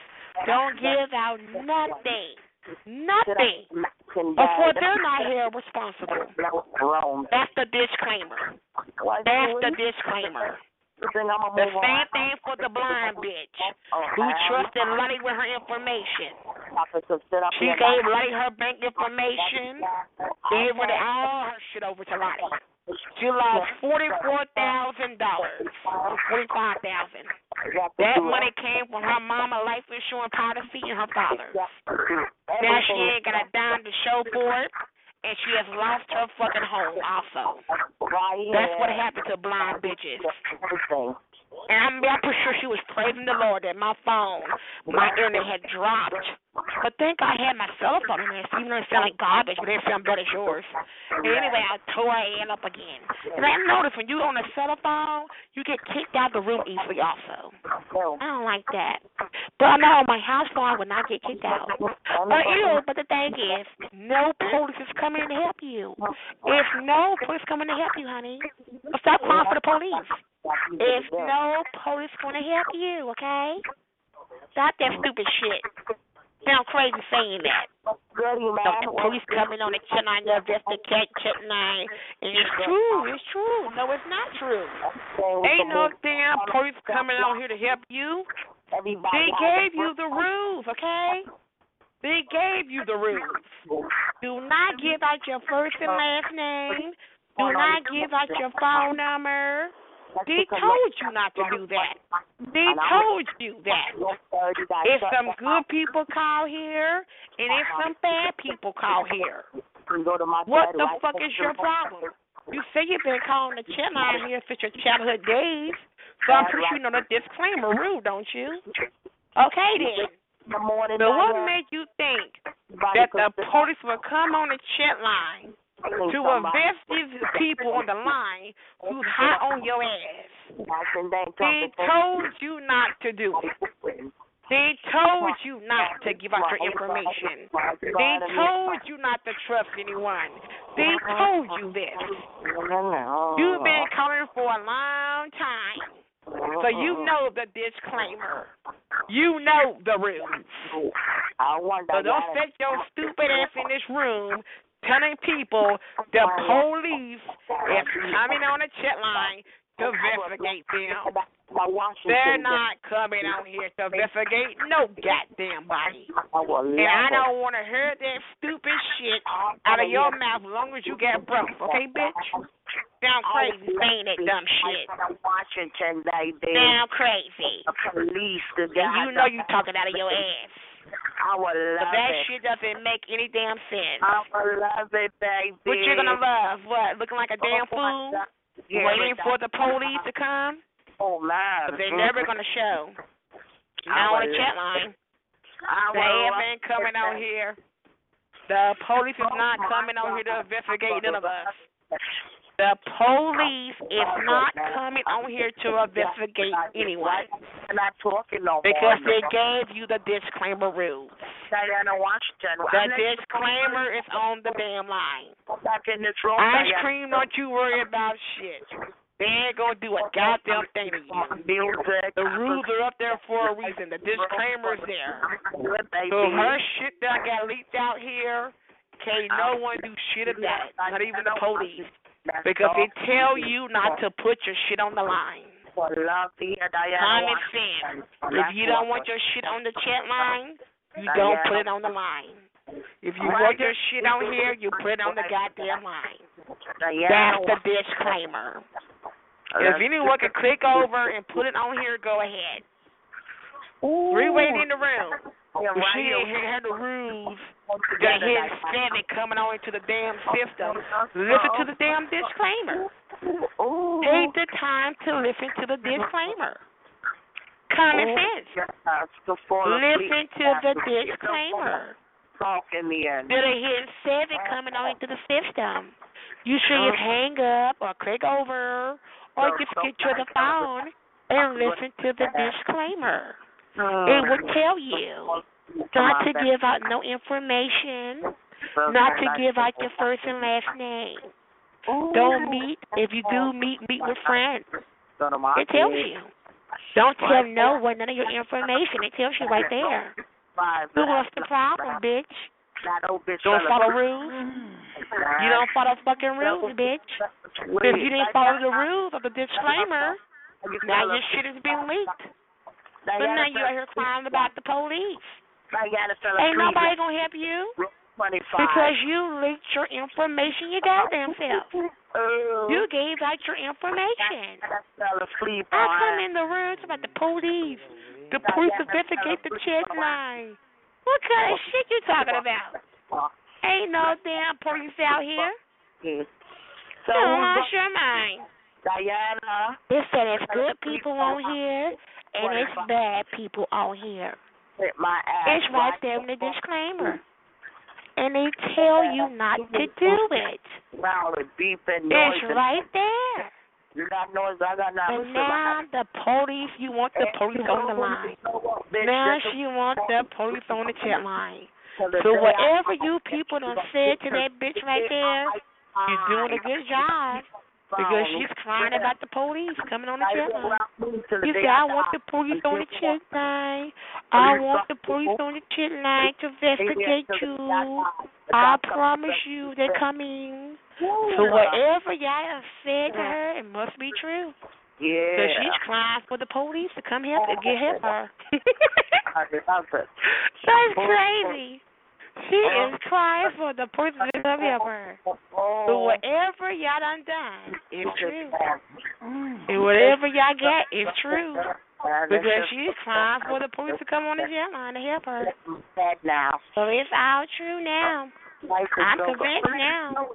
Don't give out nothing. Nothing. Before they're not held responsible. That's the disclaimer. That's the disclaimer. The same thing for the blind bitch. Who trusted Lottie with her information. She gave Lottie her bank information, gave her all her shit over to Lottie. She lost forty four thousand dollars, forty five thousand. That money came from her mama life insurance policy and her father's. Now she ain't got a dime to show for it, and she has lost her fucking home also. That's what happened to blind bitches. And I'm, I'm pretty sure she was praising the Lord that my phone, my internet had dropped. Thank God I had my cell phone in there, so even though it sounded like garbage, but it sounded better as yours. And anyway, I tore her end up again. And I noticed when you on a cell phone, you get kicked out of the room easily also. I don't like that. But I know my house phone I would not get kicked out. But ew, but the thing is, no police is coming to help you. If no police coming to help you, honey, stop calling for the police. If no police going to help you, okay? Stop that stupid shit. Sound crazy saying that. The police coming on the chin line to investigate chin. And it's true, it's true. No, it's not true. Ain't no damn police coming out here to help you. They gave you the rules, okay? They gave you the rules. Do not give out your first and last name. Do not give out your phone number. They told you not to do that. They told you that. If some good people call here, and if some bad people call here, what the fuck is your problem? You say you've been calling the chat line here since your childhood days, so I'm pretty sure you know the disclaimer rule, don't you? Okay then. So what made you think that the police would come on the chat line to invest these people on the line who's [laughs] hot on your ass? They told you not to do it. They told you not to give out your information. They told you not to trust anyone. They told you this. You've been calling for a long time. So you know the disclaimer. You know the rules. So don't set your stupid ass in this room telling people the police is coming on the chat line to investigate them. They're not coming out here to investigate no goddamn body. And I don't want to hear that stupid shit out of your mouth as long as you get broke, okay, bitch? Sound crazy saying that dumb shit. Washington, baby. Sound crazy. The police, the you know you talking out of your ass. I would But love that it. shit doesn't make any damn sense. I would love it, baby. What you gonna love? What? Looking like a oh damn fool? Yeah, Waiting for the police to come? Oh, man. But they're never gonna show. Not on the chat line. I They love been coming out here. The police is not oh coming out here to investigate none of us. The police is not coming on here to investigate anyone I'm not talking no because they gave you the disclaimer rules. Diana Washington. The disclaimer is on the damn line. Ice cream, don't you worry about shit. They ain't gonna do a goddamn thing to you. The rules are up there for a reason. The disclaimer's there. Good baby. So her shit that got leaked out here, can't no one do shit about it. Not even the police. Because they tell you not to put your shit on the line. For love, dear Diana Common sense. If you don't want your shit on the chat line, you don't put it on the line. If you want your shit on here, you put it on the goddamn line. That's the disclaimer. If anyone can click over and put it on here, go ahead. Three waiting in the room. Yeah, But right she ain't had the rules. Got hidden seven coming on into the damn system. Listen to the damn disclaimer. Take the time to listen to the disclaimer. Common sense. Listen to the disclaimer. Talk in the end. Did a hidden seven coming on into the system. You should just hang up or click over or just get to the phone and listen to the disclaimer. It will tell you not to give out no information, not to give out your first and last name. Don't meet. If you do meet, meet with friends. It tells you. Don't tell no one none of your information. It tells you right there. So what's the problem, bitch? Don't follow rules. You don't follow fucking rules, bitch. If you didn't follow the rules of the disclaimer, now your shit is being leaked. But now you out here crying about the police. Ain't nobody gonna help you because you leaked your information your goddamn self. You gave out your information. I come in the room about the police. The police investigate the chest line. What kind of shit you talking about? Ain't no damn police out here. So So lost your mind. Diana. It said it's good people on here and it's bad people on here. My ass. It's right there in the disclaimer. And they tell you not to do it. Loud and beeping It's noise. right there. You got noise. I got But noise. now the police, you want the police on the line. Now she want the police on the chat line. So whatever you people done said to that bitch right there, you're doing a good job. Because she's crying about the police coming on the chat line. You say, I want the police on the chat line. I want the police on the chat line to investigate you. I promise you they're coming. So whatever y'all have said to her, it must be true. Yeah. So she's crying for the police to come help and get help her. [laughs] That's crazy. She is crying for the police to come help her. So whatever y'all done done is true. And whatever y'all got is true. Because she's crying for the police to come on the jail line to help her. now. So it's all true now. I'm convinced now.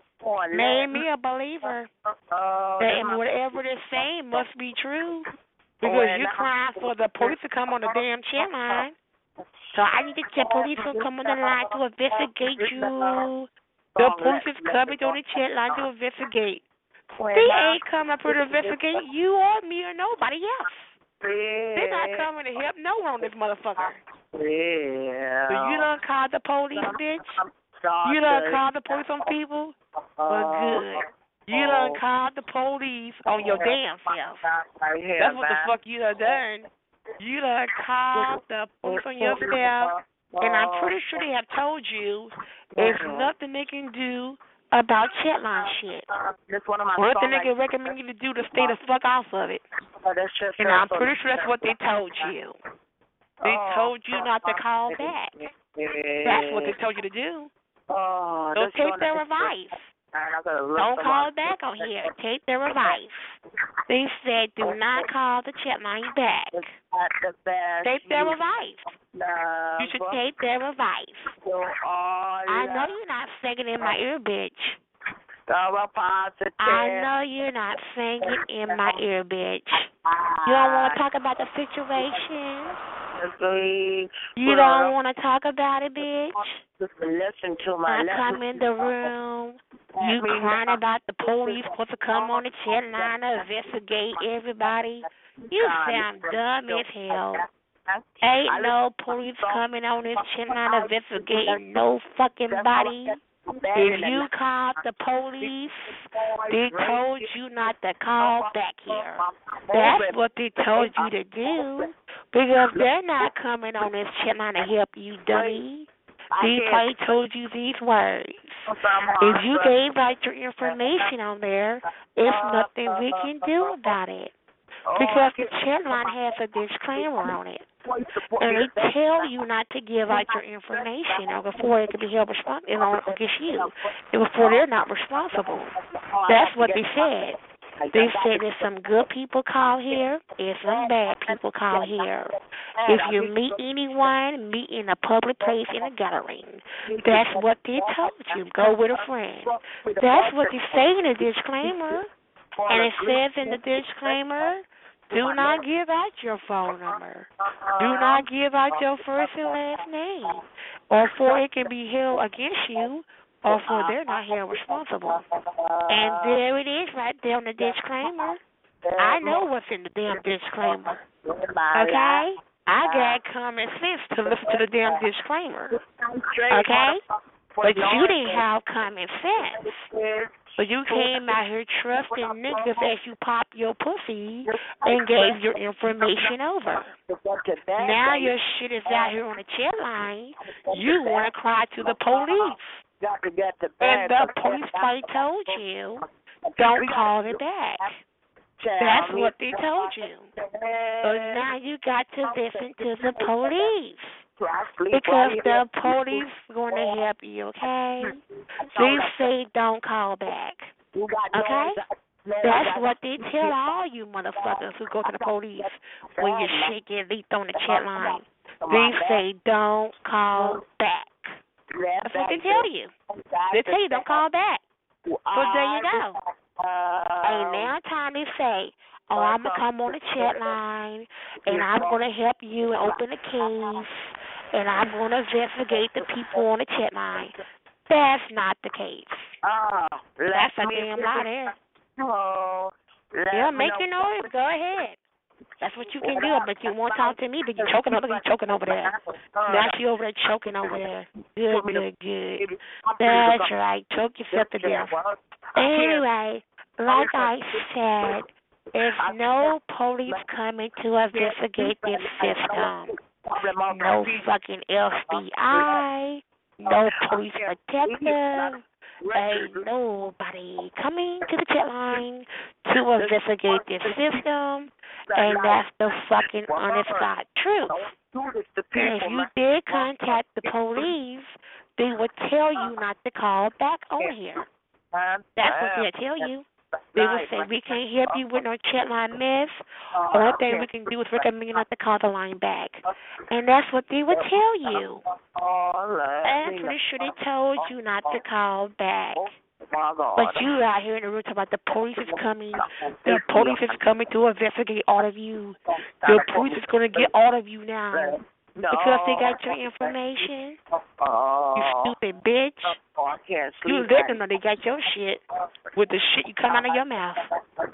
Made me a believer. That whatever they're saying must be true. Because you're crying for the police to come on the damn chat line. So I need to get police to come on the line to investigate you. The police is coming on the chat line to investigate. They ain't coming to investigate you or me or nobody else. They're not coming to help no one on this motherfucker. Yeah. So you done called the police, bitch? You done called the police on people? Well, good. You done called the police on your damn self. That's what the fuck you done done. You done called the police on yourself, and I'm pretty sure they have told you there's nothing they can do about chat line shit. That's one of my thing they can recommend you to do to stay the fuck off of it. Oh, And I'm pretty sure that's what they told you. They Oh. told you not to call back. That's what they told you to do. Oh, So take their advice. And I gotta look Don't call back on here. [laughs] Take their advice. They said do not call the chat line back. The best. Take their advice. You should take their advice. I know you're not singing in my ear, bitch. I know you're not singing in my ear, bitch. You don't want to talk about the situation. You don't want to talk about it, bitch. Listen to my I come in the room. You crying about the police supposed to come on the chat line to investigate everybody. You sound dumb as hell. Ain't no police coming on this shit not investigating no fucking body. If you called the police, they told you not to call back here. That's what they told you to do. Because they're not coming on this line to help you, dummy. They probably told you these words. If you gave out your information on there, it's nothing we can do about it. Because the chat line has a disclaimer on it. And they tell you not to give out your information or before it can be held responsible against you. And before they're not responsible. That's what they said. They said there's some good people call here and some bad people call here. If you meet anyone, meet in a public place in a gathering. That's what they told you. Go with a friend. That's what they say in the disclaimer. And it says in the disclaimer, do not give out your phone number. Do not give out your first and last name, or for it can be held against you, or for they're not held responsible. And there it is, right there on the disclaimer. I know what's in the damn disclaimer. Okay? I got common sense to listen to the damn disclaimer. Okay? But you didn't have common sense. But you came out here trusting niggas as you pop your pussy and gave your information over. Now your shit is out here on the chat line. You want to cry to the police. And the police probably told you, don't call it back. That's what they told you. But now you got to listen to the police. Because the police going to help you, okay? They say don't call back. Okay? That's what they tell all you motherfuckers who go to the police when your shit get leaked on the chat line. They say don't call back. That's what they tell you. They tell you don't call back. So there you go. And now time they say, oh, I'm going to come on the chat line and I'm going to help you open the case and I'm going to investigate the people on the chat line. That's not the case. Oh, That's a damn lie there. Oh, Yeah, make your noise. Go ahead. That's what you can do. But you won't talk to me. But you're choking over. You're choking over there. Now you over there choking over there. Good, good, good. That's right. Choke yourself to death. Anyway, like I said, there's no police coming to investigate this system. No fucking FBI. No police protective. Ain't nobody coming to the chat line to investigate this system. And that's the fucking honest God truth. And if you did contact the police, they would tell you not to call back on here. That's what they'll tell you. They will say, we can't help you with no chat line mess. Only thing we can do is recommend you not to call the line back. And that's what they would tell you. I'm pretty sure they told you not to call back. But you out here in the room talking about the police is coming. The police is coming to investigate all of you. The police is going to get all of you now. Because they got your information. You stupid bitch. You let them know they got your shit with the shit you come out of your mouth.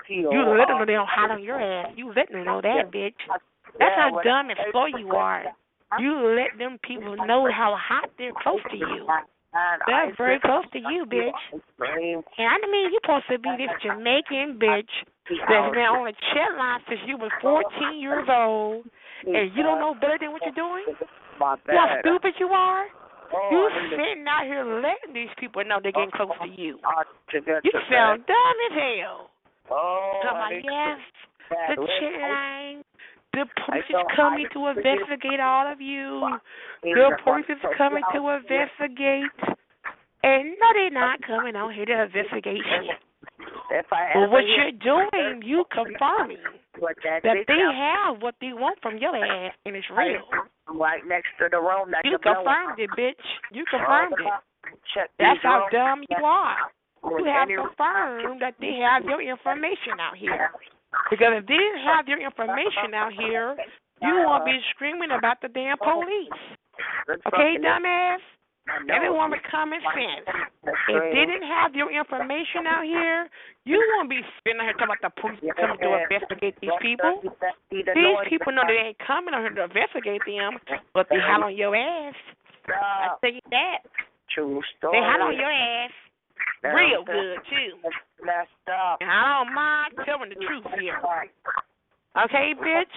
You let them know they don't hide on your ass. You let them know that, bitch. That's how dumb and slow you are. You let them people know how hot they're close to you. They're very close to you, bitch. And I mean, you're supposed to be this Jamaican bitch that's been on a chat line since you was 14 years old, and you don't know better than what you're doing? How stupid you are? You sitting out here letting these people know they're getting close to you. You sound dumb as hell. Come on, yes, the chat line. The police is coming to investigate all of you. The police is coming to investigate. And no, they're not coming out here to investigate shit. But what you're doing, you confirming [laughs] that they have what they want from your ass, and it's real. Right next to the room that You confirmed it, bitch. You confirmed it. That's how dumb you are. You have confirmed that they have your information out here. Because if they didn't have your information out here, you won't be screaming about the damn police. Okay, dumbass? Everyone with common sense. If they didn't have your information out here, you won't be sitting here talking about the police coming to investigate these people. These people know they ain't coming out here to investigate them, but they hot on your ass. I tell you that. True story. They hot on your ass real good too. Messed up. And I don't mind telling the truth here. Okay, bitch?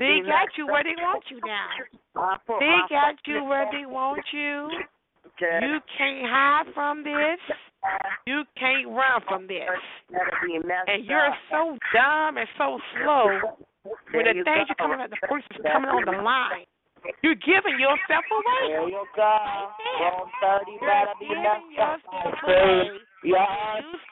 They got you where they want you now. They got you where won't you. You can't hide from this. You can't run from this. And you're uh, so dumb and so slow when the things you're coming at the police is [laughs] coming on the line. You're giving yourself away. There you go. Wrong 30 better be messed up. Yeah,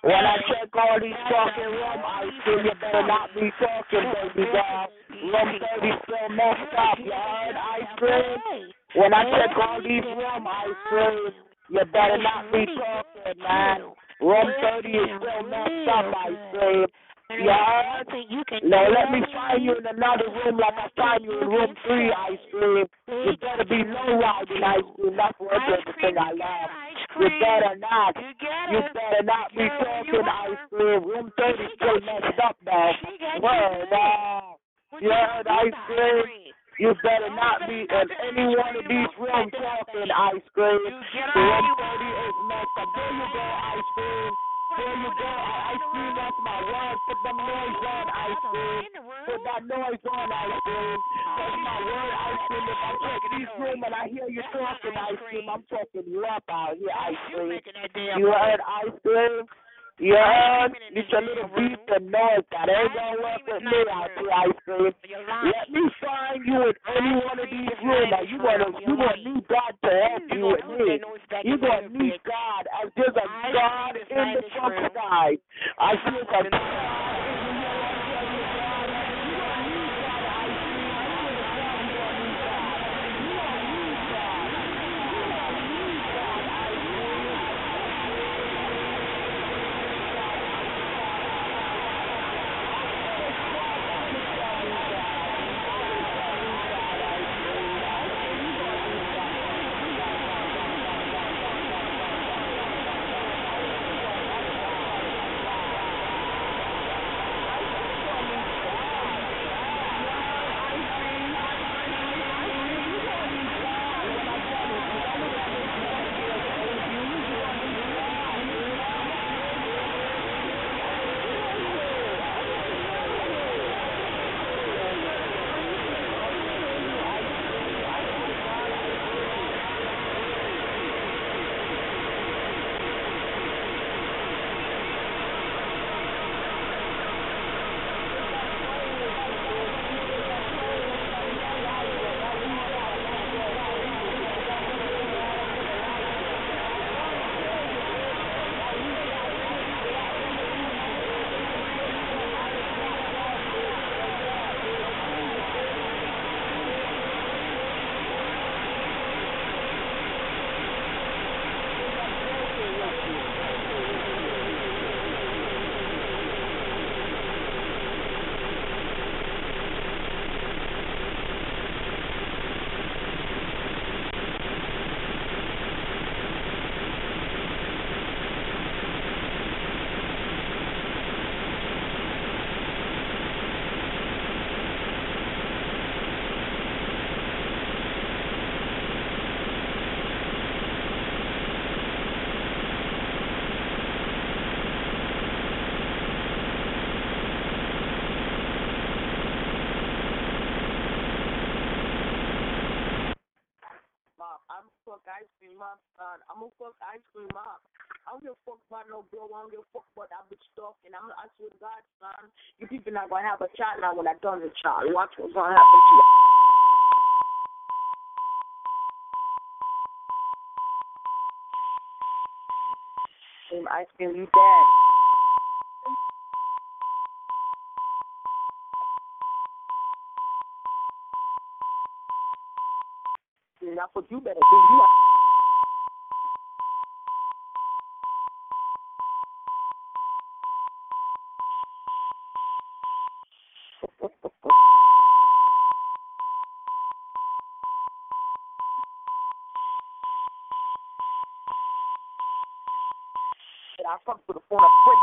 when I check all these fucking rum I cream, you better not be talking, baby girl. Rum 30 still messed up, you heard ice cream? When I check all these rum ice cream, you better not be talking, man. Rum 30 is still messed up ice cream. Yeah. Now let me find you in another room like I find you in room three, ice cream. You better be low riding ice cream. That's one thing I love. You better not. You better not be talking ice cream. Room 30 still messed up now. Word up. You heard ice cream? You better not be in any one of these rooms talking ice cream. Room 30 is messed up. There you go, ice cream. There you go, ice cream. That's my word. Put the noise on, ice cream. Put that noise on, ice cream. That's my word, ice cream. If I check these room and I hear you talking ice cream, I'm talking you up out here, ice cream. You heard ice cream? Heard? It's a little beef and noise. That ain't gonna work with me out here, ice cream. Let me find you in any one of these rooms. Now, you wanna, you gonna need God to help you with me. You gonna need God. As there's a God in the fucking sky. I see a ice cream up. I don't give a fuck about no girl. I don't give a fuck about that bitch talking. I'm, I swear to God, son. You people not gonna have a child now when I done the child. Watch what's gonna happen to you. Cream ice cream, you dead. And that's what you better do. You I fuck with the phone up quick.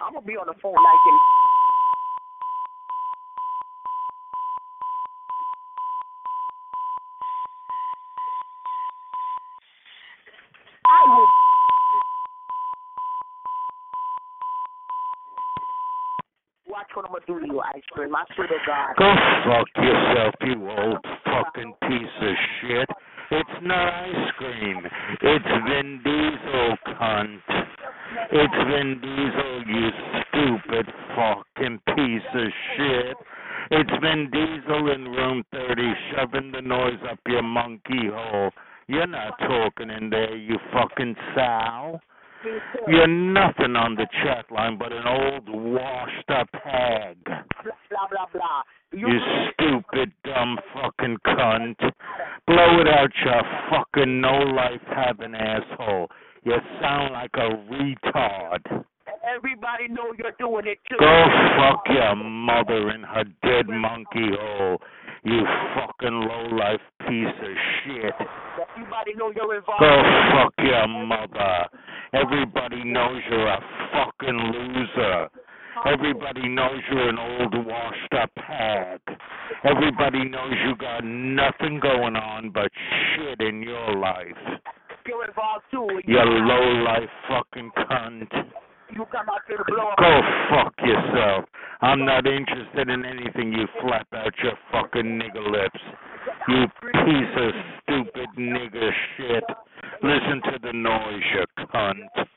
I'm gonna be on the phone like in Watch what I'm gonna do to you, ice cream. I swear to God. Go fuck yourself, you old fucking piece of shit. It's not ice cream. It's Vin Diesel, cunt. It's Vin Diesel, you stupid fucking piece of shit. It's Vin Diesel in room 30 shoving the noise up your monkey hole. You're not talking in there, you fucking sow. You're nothing on the chat line but an old washed up hag. Blah blah blah. You stupid dumb fucking cunt. Blow it out your fucking no life having asshole. You sound like a retard. Everybody know you're doing it too. Go fuck your mother and her dead monkey hole. You fucking low life piece of shit. Everybody know you're involved. Go fuck your mother. Everybody knows you're a fucking loser. Everybody knows you're an old washed up hag. Everybody knows you got nothing going on but shit in your life. You're involved too. You low life fucking cunt. You come out here to blow up. Go fuck yourself. I'm not interested in anything you flap out your fucking nigger lips. You piece of stupid nigger shit. Listen to the noise, you cunt.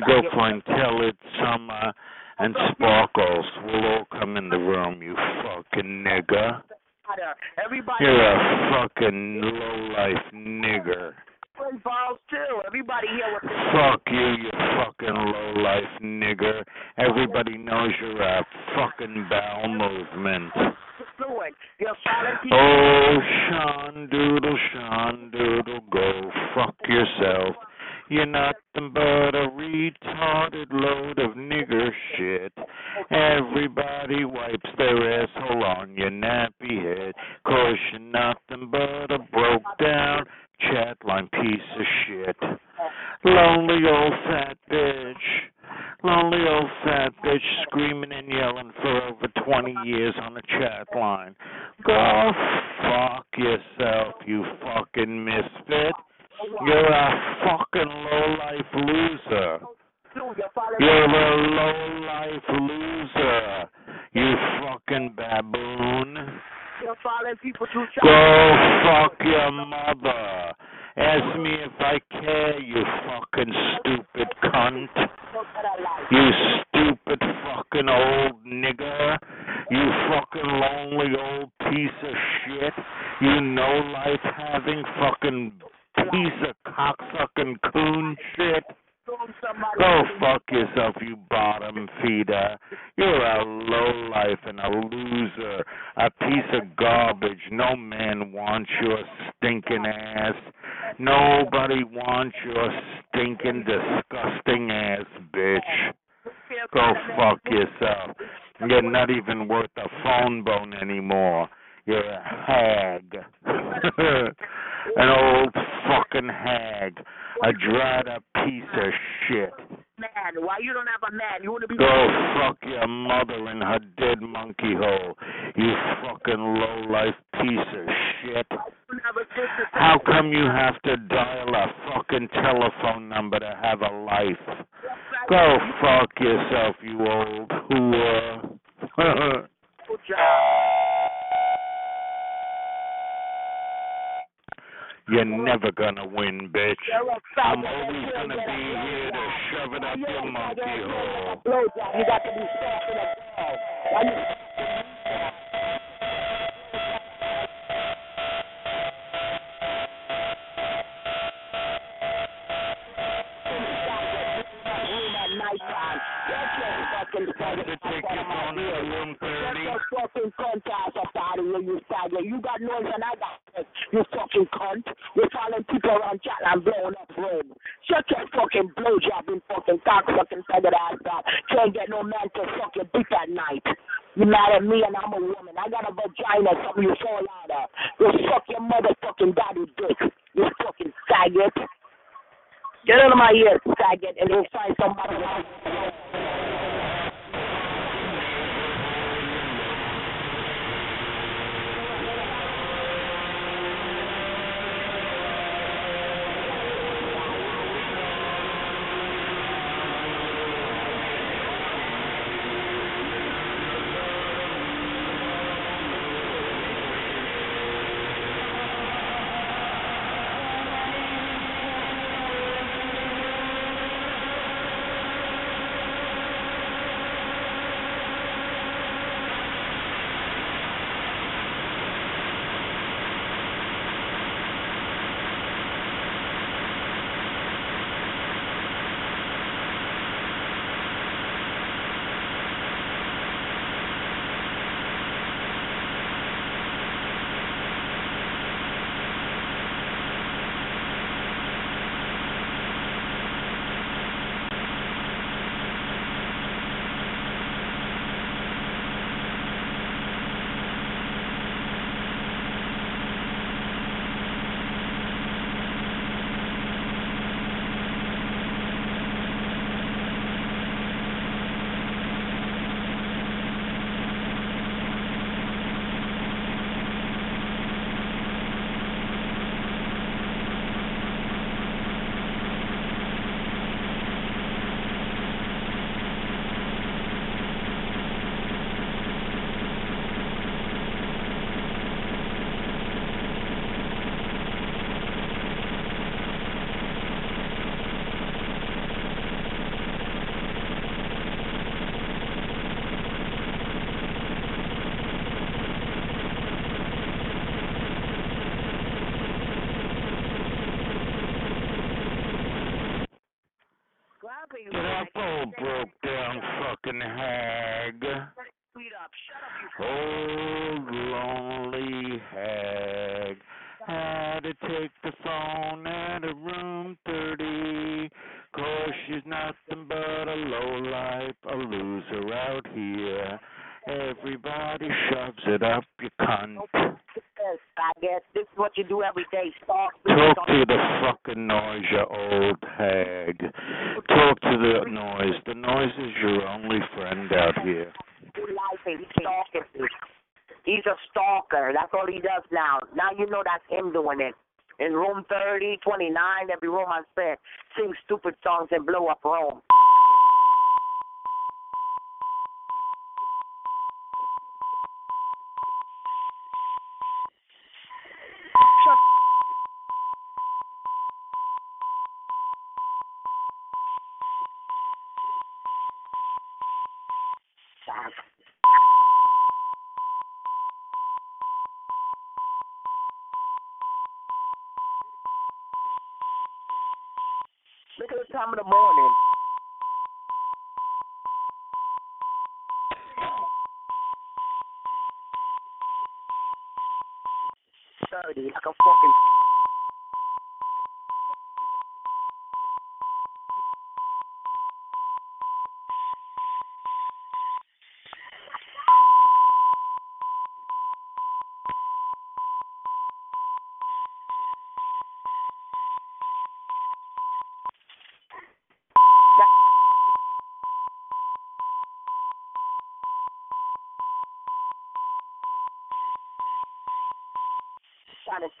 Get arrested. Let me go find Tell It Summer uh, and Sparkles. We'll all come in the room, you fucking nigger. Everybody You're a fucking low life nigger. involved too. Everybody here with Fuck you, you fucking low life nigger. Everybody knows you're a fucking bowel movement. doing. You're silent people. Oh, Sean Doodle, Sean Doodle, go fuck yourself. You're a retarded load of nigger shit. Everybody wipes got the tickets on the room thirty. Get fucking cunt ass up out of here, you faggot. You got noise and I got noise. You fucking cunt. We're following people around chat and blowing up room. Shut your fucking blowjob and fucking cock fucking faggot ass up. Can't get no man to fucking beat dick at night. You mad at me and I'm a woman. I got a vagina, something you fall out of. You fuck your motherfucking daddy dick. You fucking faggot. Get out of my ear, faggot, and go find somebody else.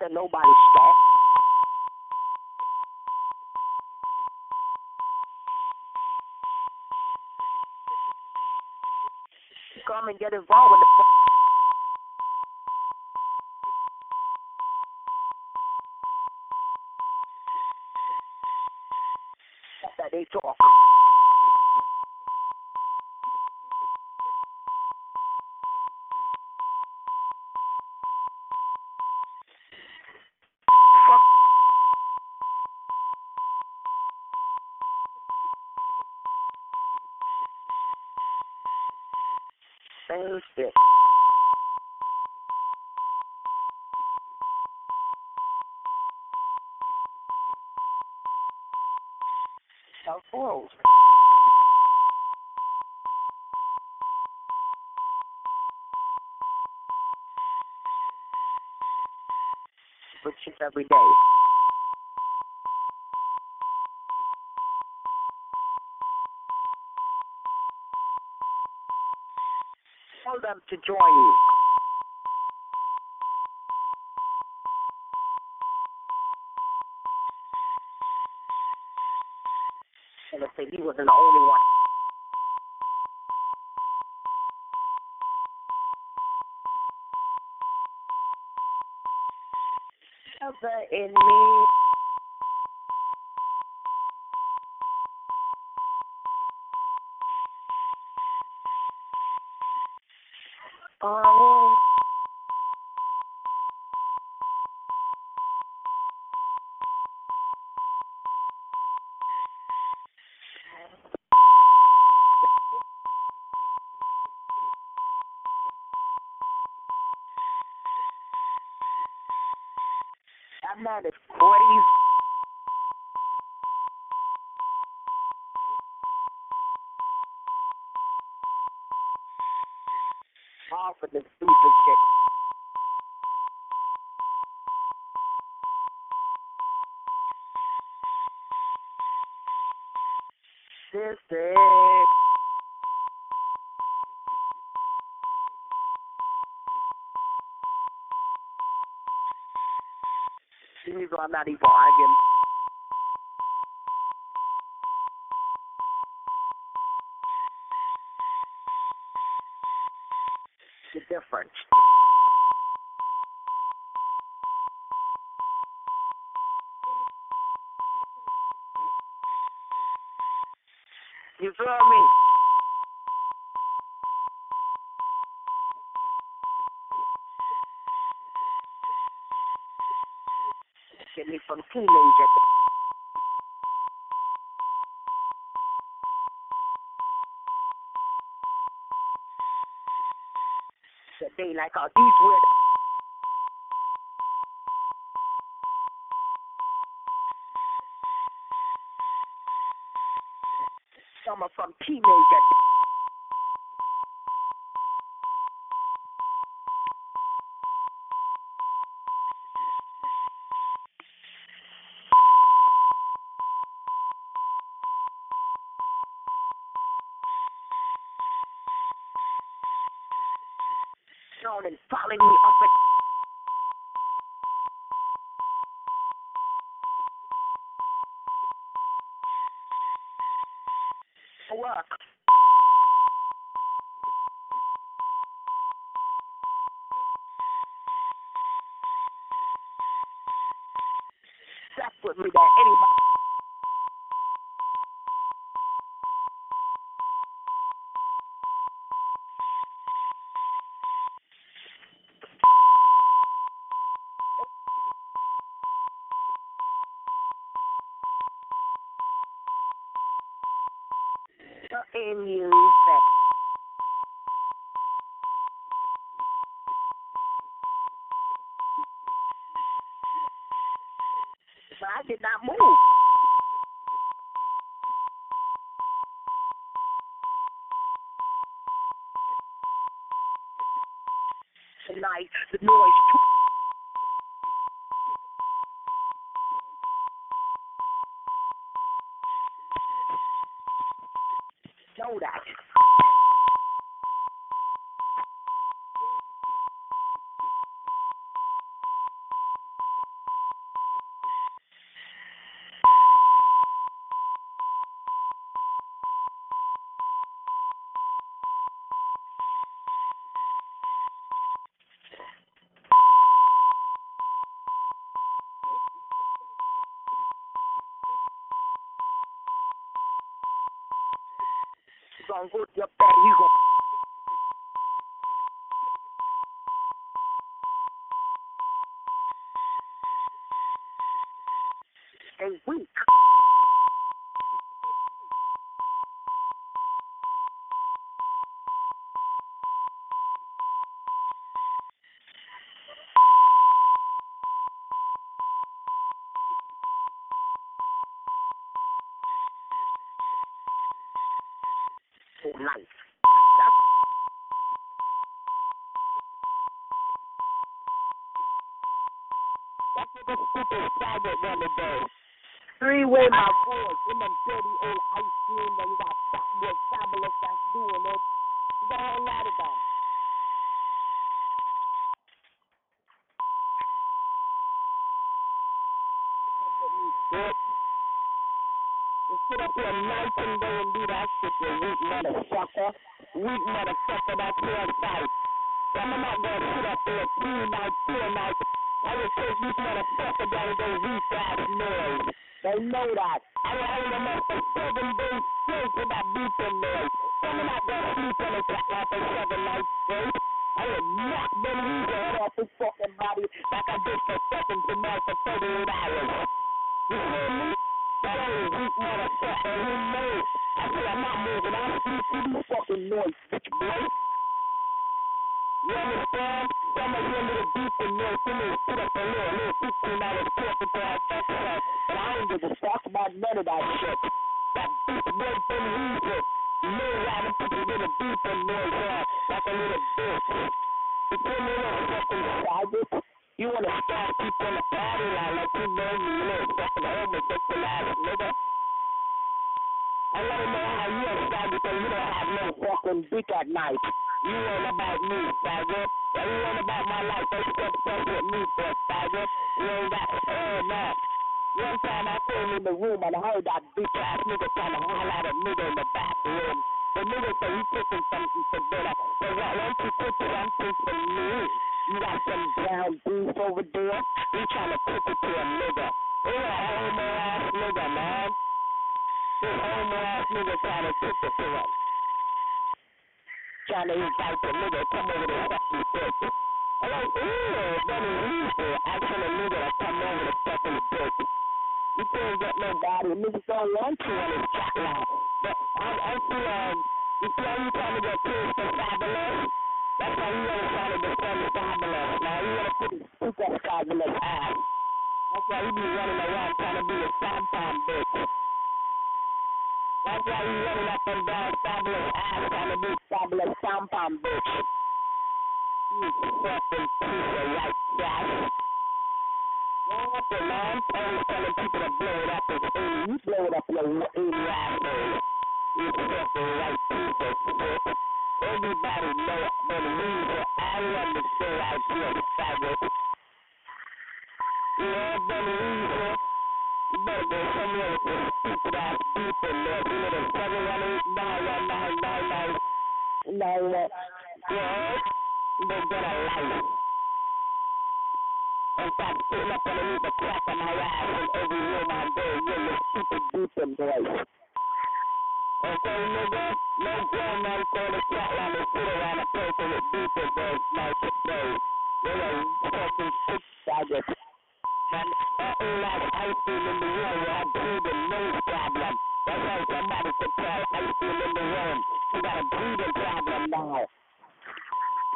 To nobody stop. Come and get involved in the that they talk. Same shit. But shit every day. Tell them to join you. And if he wasn't the only one. Ever in me. Oh. That man is crazy. All for the stupid shit. This I'm not even. The difference. You feel me? Get me from teenager. They like all these weird. Some teenager. Down and following me up and work. That's with me that anybody. in you, fat. But I did not move. Tonight, the noise. Know that. Gonna go to your bed, you go. Stay weak. For life. That's what the stupid faggot wanna do. Three way my boys in them dirty old ice cream that you got fat boy fabulous that's doing it. You got a whole lot of. Bitch. Sit up here night and day and do that shit, you weak motherfucker. Weak motherfucker, that's your fight. I'm not gonna sit up there two nights, two nights. I will take this motherfucker down and go weak ass noise. They know that. I will hold them up for seven days straight with that beeping noise. I'm not gonna sleep on the flat for seven nights straight. I will knock the loser head off his fucking body like I did for seconds tonight for 38 hours. You me? Old weak motherfucker, who knows? I said I'm not moving. I'll sleep through the fucking noise, bitch boy. You understand? Some of you little deep in of you sit up a little, little 15 hours talking to our exercise, but I don't give a fuck about none of that shit. That beat boy from music. You know why them people little deep in there, yeah, like a little bitch. You feel me, little fucking faggot? You wanna start people in the party line like you know you little fucking homosexual ass nigga. I wanna know how you faggot and you don't have no fucking dick at night. You ain't about me, faggot. You ain't about my life. They step stuff with me for faggot. You ain't got oh no. One time I came in the room and I heard that bitch ass nigga trying to holler at a nigga in the bathroom. The nigga said he cooking something for dinner. So why don't you cook something for me? You got some brown beef over there. You trying to cook it to a nigga. You a homo ass nigga, man. This homo ass nigga trying to cook it to him. Trying to invite the nigga come over to fuck you bitch. I'm like, ew, that is evil. Asking a nigga to come over to fuck his bitch. You can't get nobody. Niggas don't want you on this chat line. But I, I see, um, you how you trying to get pissed for fabulous? That's why you want to try to defend fabulous. Now you want to put his super fabulous ass. That's why you be running around trying to be a tampon bitch. That's why you running up and down fabulous ass trying to be fabulous tampon bitch. You fucking piece of white trash. Wrong up your man, always telling people to blow it up 80. You blow it up your 80 asshole. You fucking white piece of shit. Everybody know but loser. I understand I feel faggot. Yeah, but. You better go somewhere with this stupid ass in there. You know the 718 919 Yeah? You better get a life. And stop sitting up underneath the crack of my ass in every room I go. You're the stupid beeping voice. Okay, nigga? No grown man call the chat line and sit around a person with beeping voice like today. You're a fucking sick faggot. And that old ass ice cream in the room I the nose problem. That's right, somebody could tell ice cream in the room. She got a breathing problem now.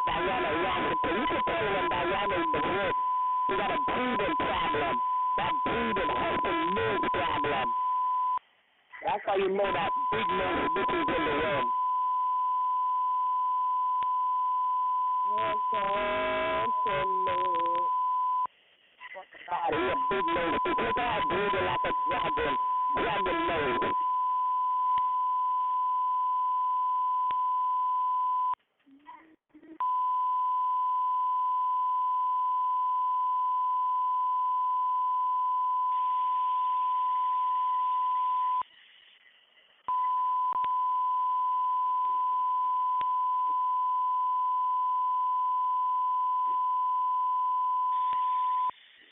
Diana Washington. You can tell when Diana in the room. She got a breathing problem. That breathing helping nose problem. That's how you know that big bitch is in the room. God, he a big nose. Look at her breathing like a dragon. Dragon nose.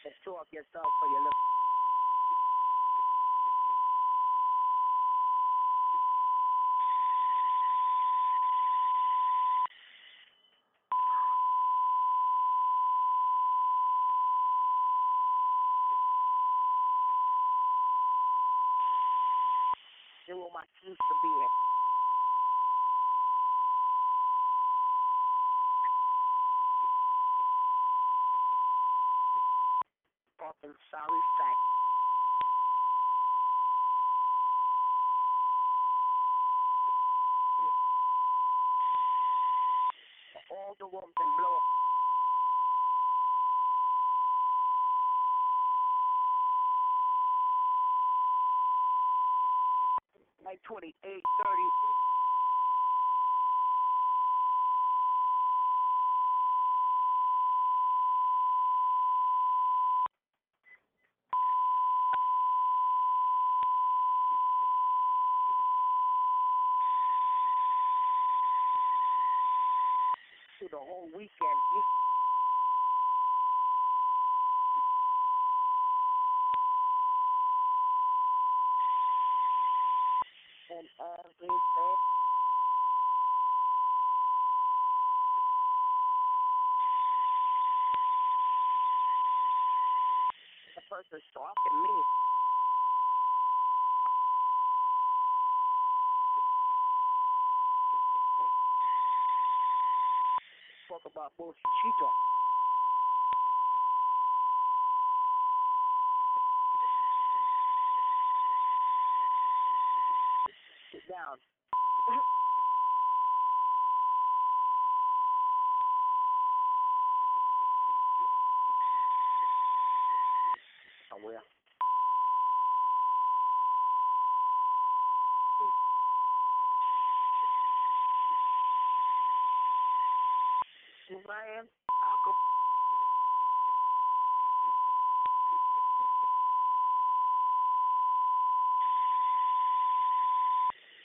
Just talk yourself for you look. I used to be in. Fucking sorry fact. All the and blow Like 28, 30. To the whole weekend. You- And everything. The person's stalking me. Talk about bullshit she talk. Sit down. Somewhere. Man, I could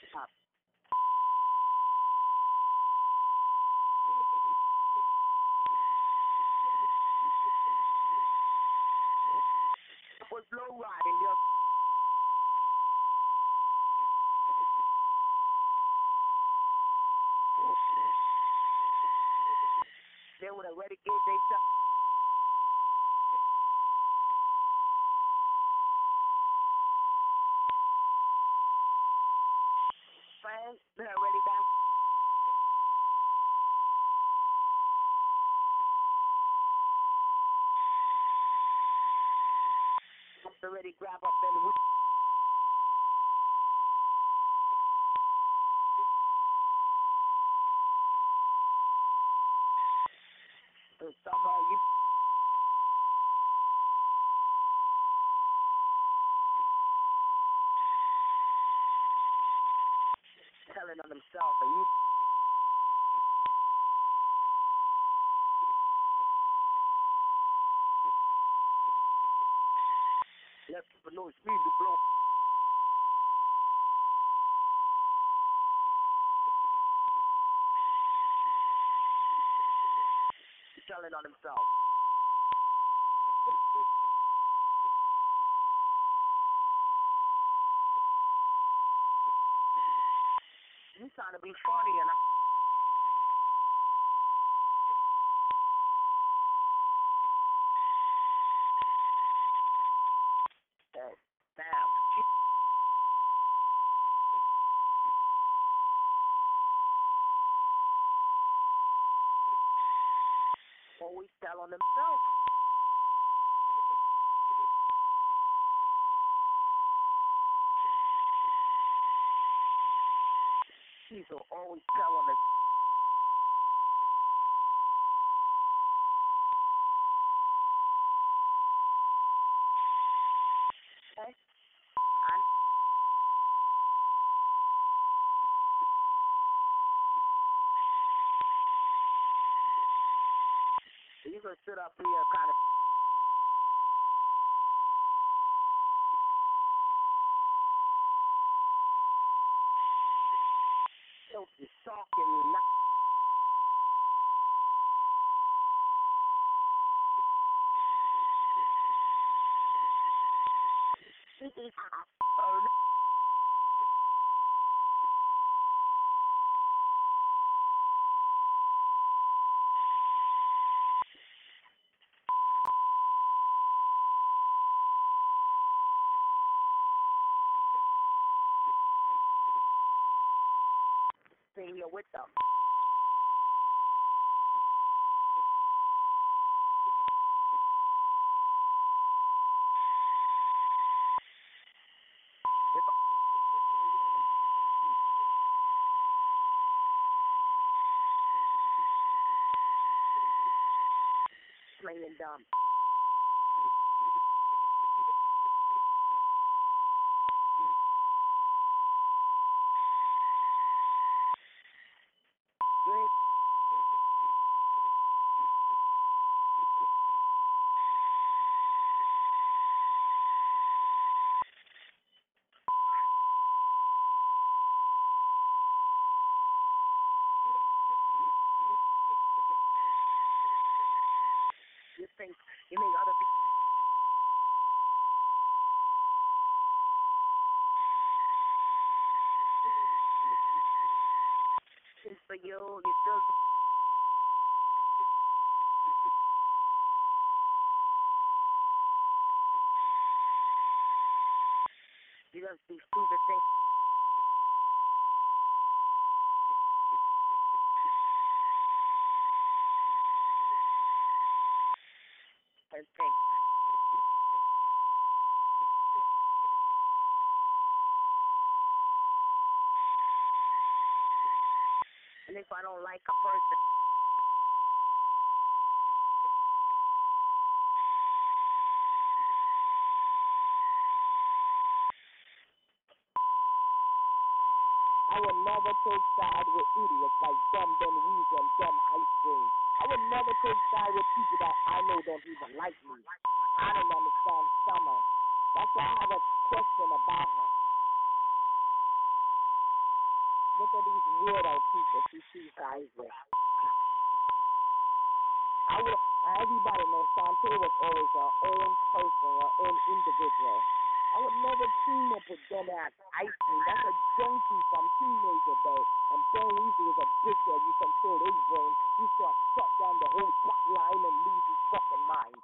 Stop. was low riding would have already gave they stuff. Fans, they already got already grab up and we So somehow you telling on himself and you know it's me to blow telling on himself. You trying to be funny and I Hey, damn. On himself. He's always telling us Okay. I you can sit up here kind of filthy talking me. Not This is uh, thing with them. Plain and dumb. Drink. You think you make other people It's for you, you do stupid things. And think. And if I don't like a person, I would never take side with idiots like dumb Ben Weezer and dumb ice cream. I would never take side with people that I know don't even like me. I don't understand Summer. That's why I have a question about her. Look at these weirdo people she sees guys with. I would, everybody knows Shantae was always her own person, her own individual. I would never team up with dumb ass ice cream. That's a junkie from teenager day. And Ben Weezy is a dickhead. You control his brain. He starts shut down the whole plot line and lose his fucking mind.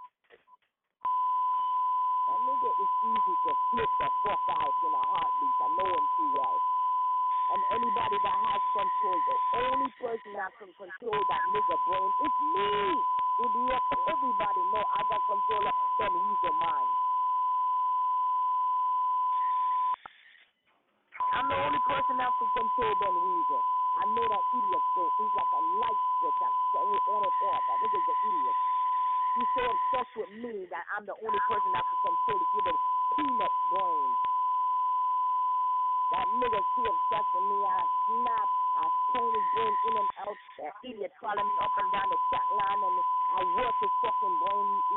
That nigga is easy to flip the fuck out in a heartbeat. I know him too well. And anybody that has control, the only person that can control that nigga brain is me. Idiot. Everybody know I got control of Ben Weezer mind. I'm the only person that can control Ben Weezer. I know that idiot so he's like a light switch. I turn it on and off. That nigga's an idiot. He's so obsessed with me that I'm the only person that can control it with a peanut brain. That nigga, too obsessed with me. I snap. I his brain in and out. That idiot calling me up and down the chat line and I work his fucking brain. He,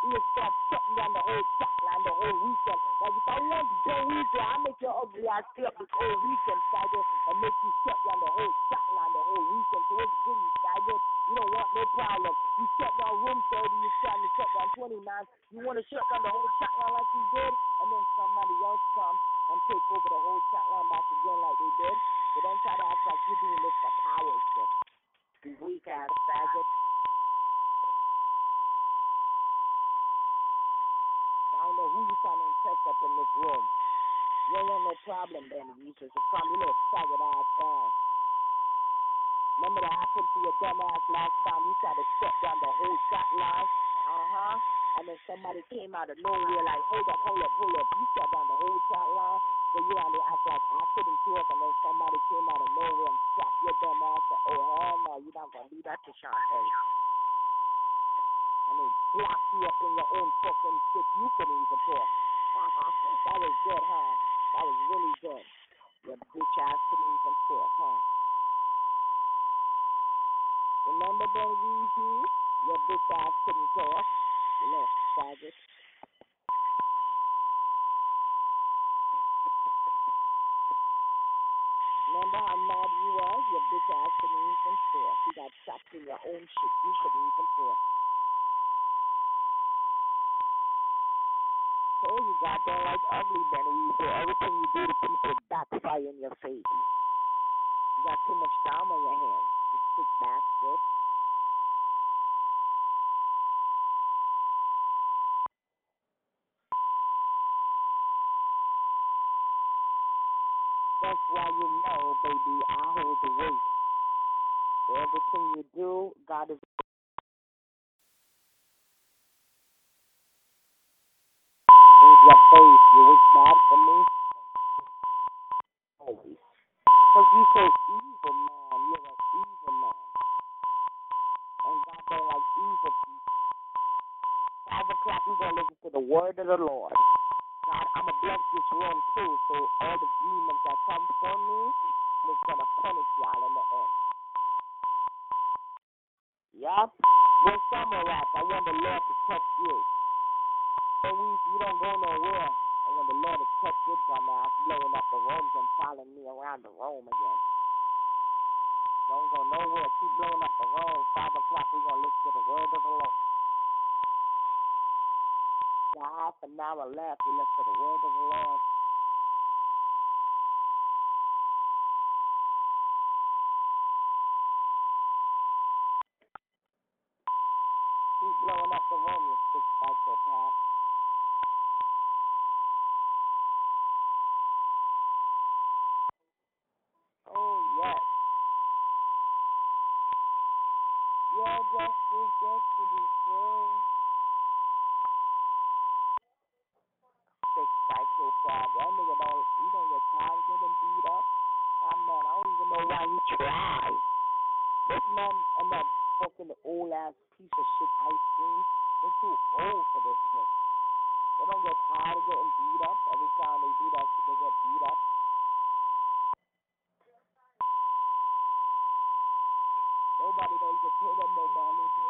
he just start shutting down the whole chat line the whole weekend. Like if I want to go weekend, I make your ugly ass stay up this whole weekend, Tiger, and make you shut down the whole chat line the whole weekend. So what's good, you Tiger? You don't want no problem. You shut down room 30, you're trying to shut down 29. You want to shut down the whole chat line like you did, then somebody else come and take over the whole chat line back again like they did. So don't try to act like you're doing this for power shit. You weak ass faggot. I don't know who you trying to impress up in this room. You ain't want no problem, Ben Weezer. So calm your little faggot ass down. Remember that happened to your dumb ass last time? You tried to shut down the whole chat line. Uh huh. And then somebody came out of nowhere like, hold up, hold up, hold up. You shut down the whole chat line. So you had to act like I couldn't talk, and then somebody came out of nowhere and slapped your dumb ass. And, oh hell no, you're not gonna do that to Shantae. And they blocked you up in your own fucking shit. You couldn't even talk. [laughs] that was good, huh? That was really good. Your bitch ass couldn't even talk, huh? Remember Weezy? Your bitch ass couldn't talk. Know, faggot. Remember how mad you was? Your bitch ass couldn't even talk. You got trapped in your own shit. You couldn't even talk. Told you God don't like ugly Ben Weezy. Everything you do to people backfire in your face. You got too much time on your hands. You sick bastard. That's why you know, baby, I hold the weight. Everything you do, God is in your face. You wish bad for me? Always. Because you so evil, man. You're an evil man. And God don't like evil people. Five o'clock, we're going to listen to the word of the Lord. God, I'm going to bless this room too. So all the demons that come for me, going to punish y'all in the end. Yup. Where summer at? I want the Lord to touch you. So we, you don't go nowhere. I want the Lord to touch your dumb ass, blowing up the rooms and following me around the room again. Don't go nowhere. Keep blowing up the room. Five o'clock, we're to listen to the word of the Lord. Got half an hour left. We listen to the word of the Lord. Blowing up the room, you sick psychopath. Oh, yes. Just too good to. Sick psychopath. That nigga don't, he don't get tired of getting beat up. That man, I don't even know why he tried. This man and that fucking old ass piece of shit ice cream, they're too old for this shit. They don't get tired of getting beat up. Every time they do that shit, they get beat up. Nobody don't pay them no mind no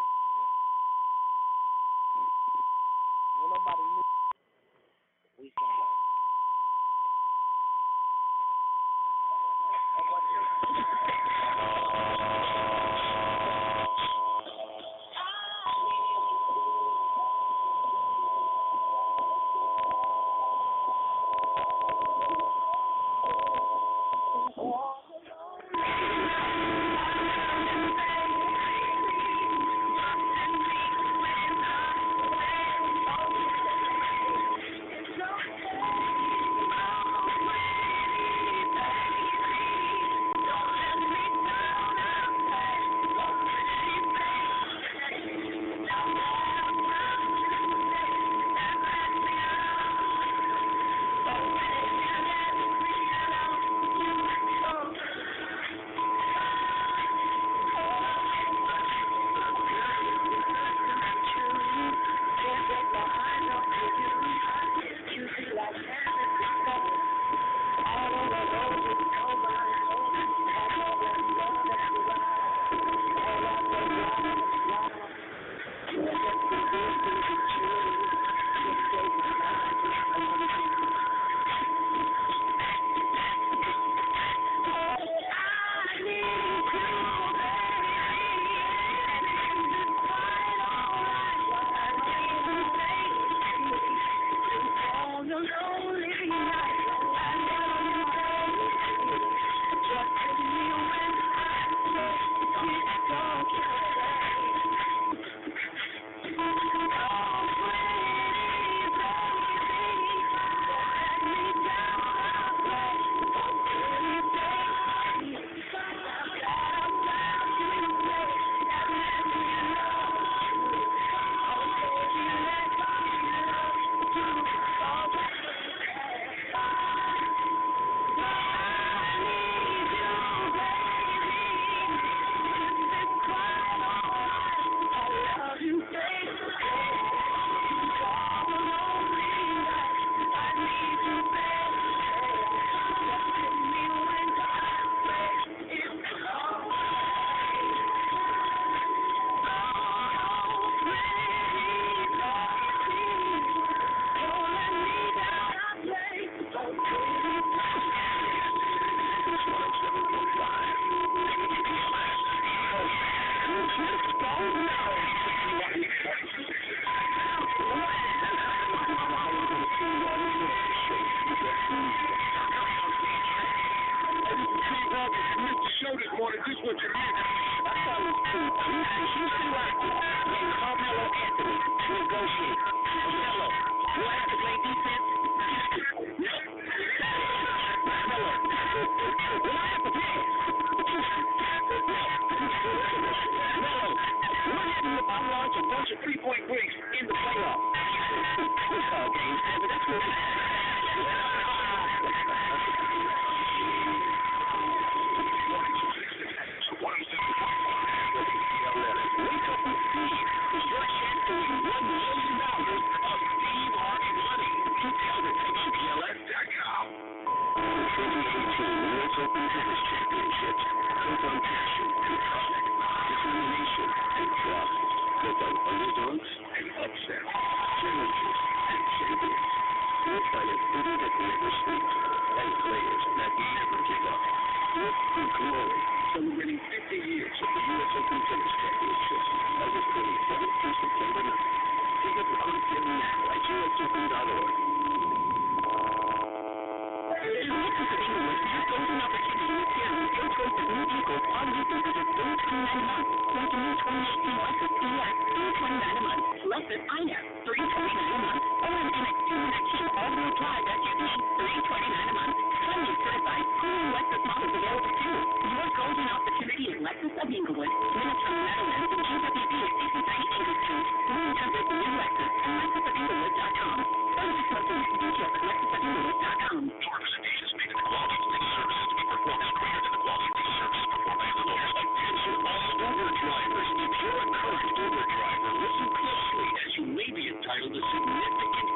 years of the U.S. Open Tennis Championship as of 27th through September 9th. Tickets are on sale now at usopen.org. You're looking for dealers now golden opportunity with Jim with your choice of new vehicles all new prices of 329 a month. Like a new 2018 Lexus EX, 329 a month. Lexus INEX, 329 a month someone an student achieve all the replies at using three twenty nine a month? Claim you certified premium Lexus models available too. Your golden opportunity is Lexus of Englewood, minutes from Meadowlands and GWB 63 Anchor Street. Learn how to new Lexus at lexusofenglewood.com. Find facilities and details at lexusofenglewood.com. Your presentation is made in compliance with services to be performed entitled to significant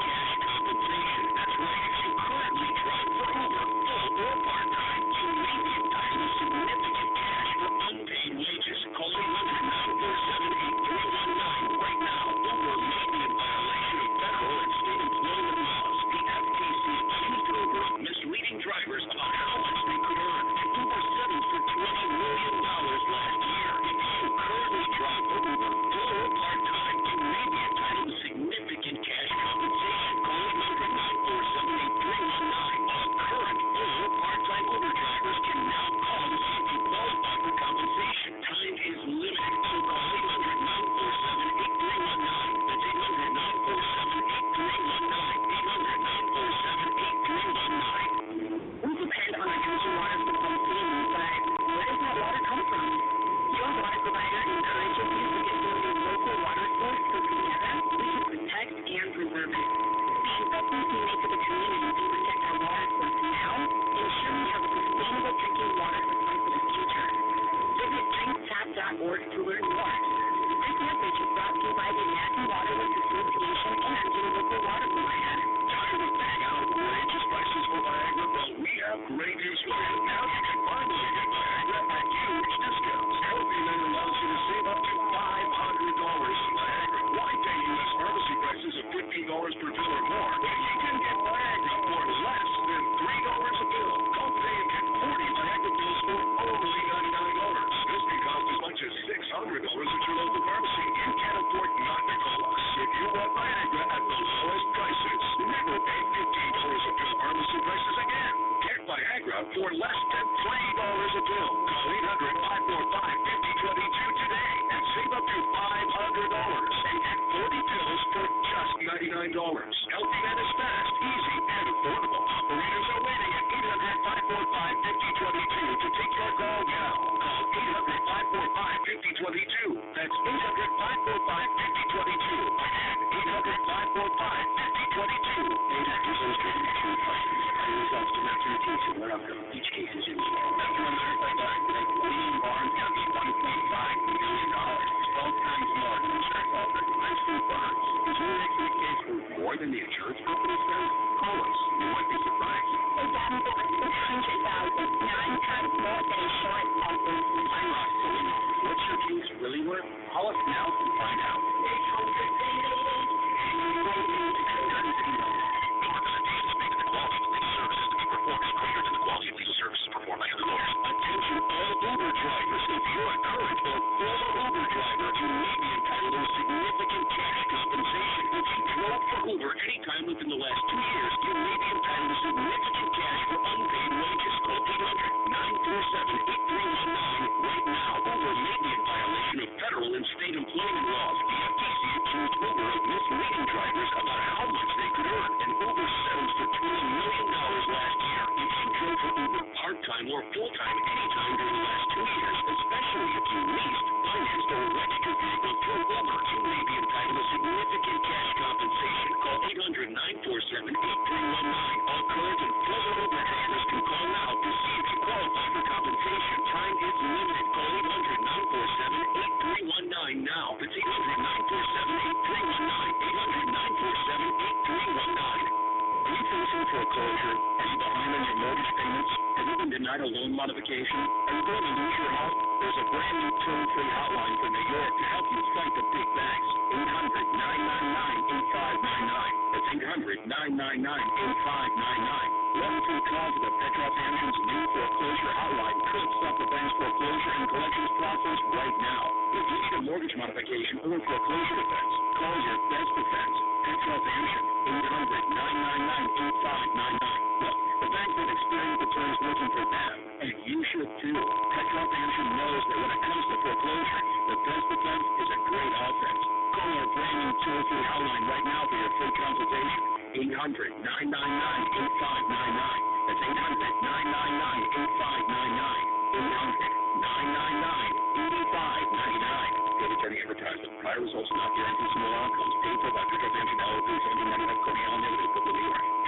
the bank that experienced attorneys looking for them, and you should too. Petroff Amshen knows that when it comes to foreclosure, the best defense is a great offense. Call our brand new toll-free hotline right now for your free consultation. 800-999-8599. That's 800-999-8599. 800-999-8599. Paid attorney advertisement. Prior results not guarantee similar outcomes. Paid for by Petroff Amshen LLP. 1795 Coney Island Avenue, Brooklyn, New York.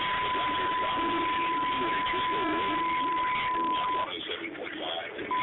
107.5.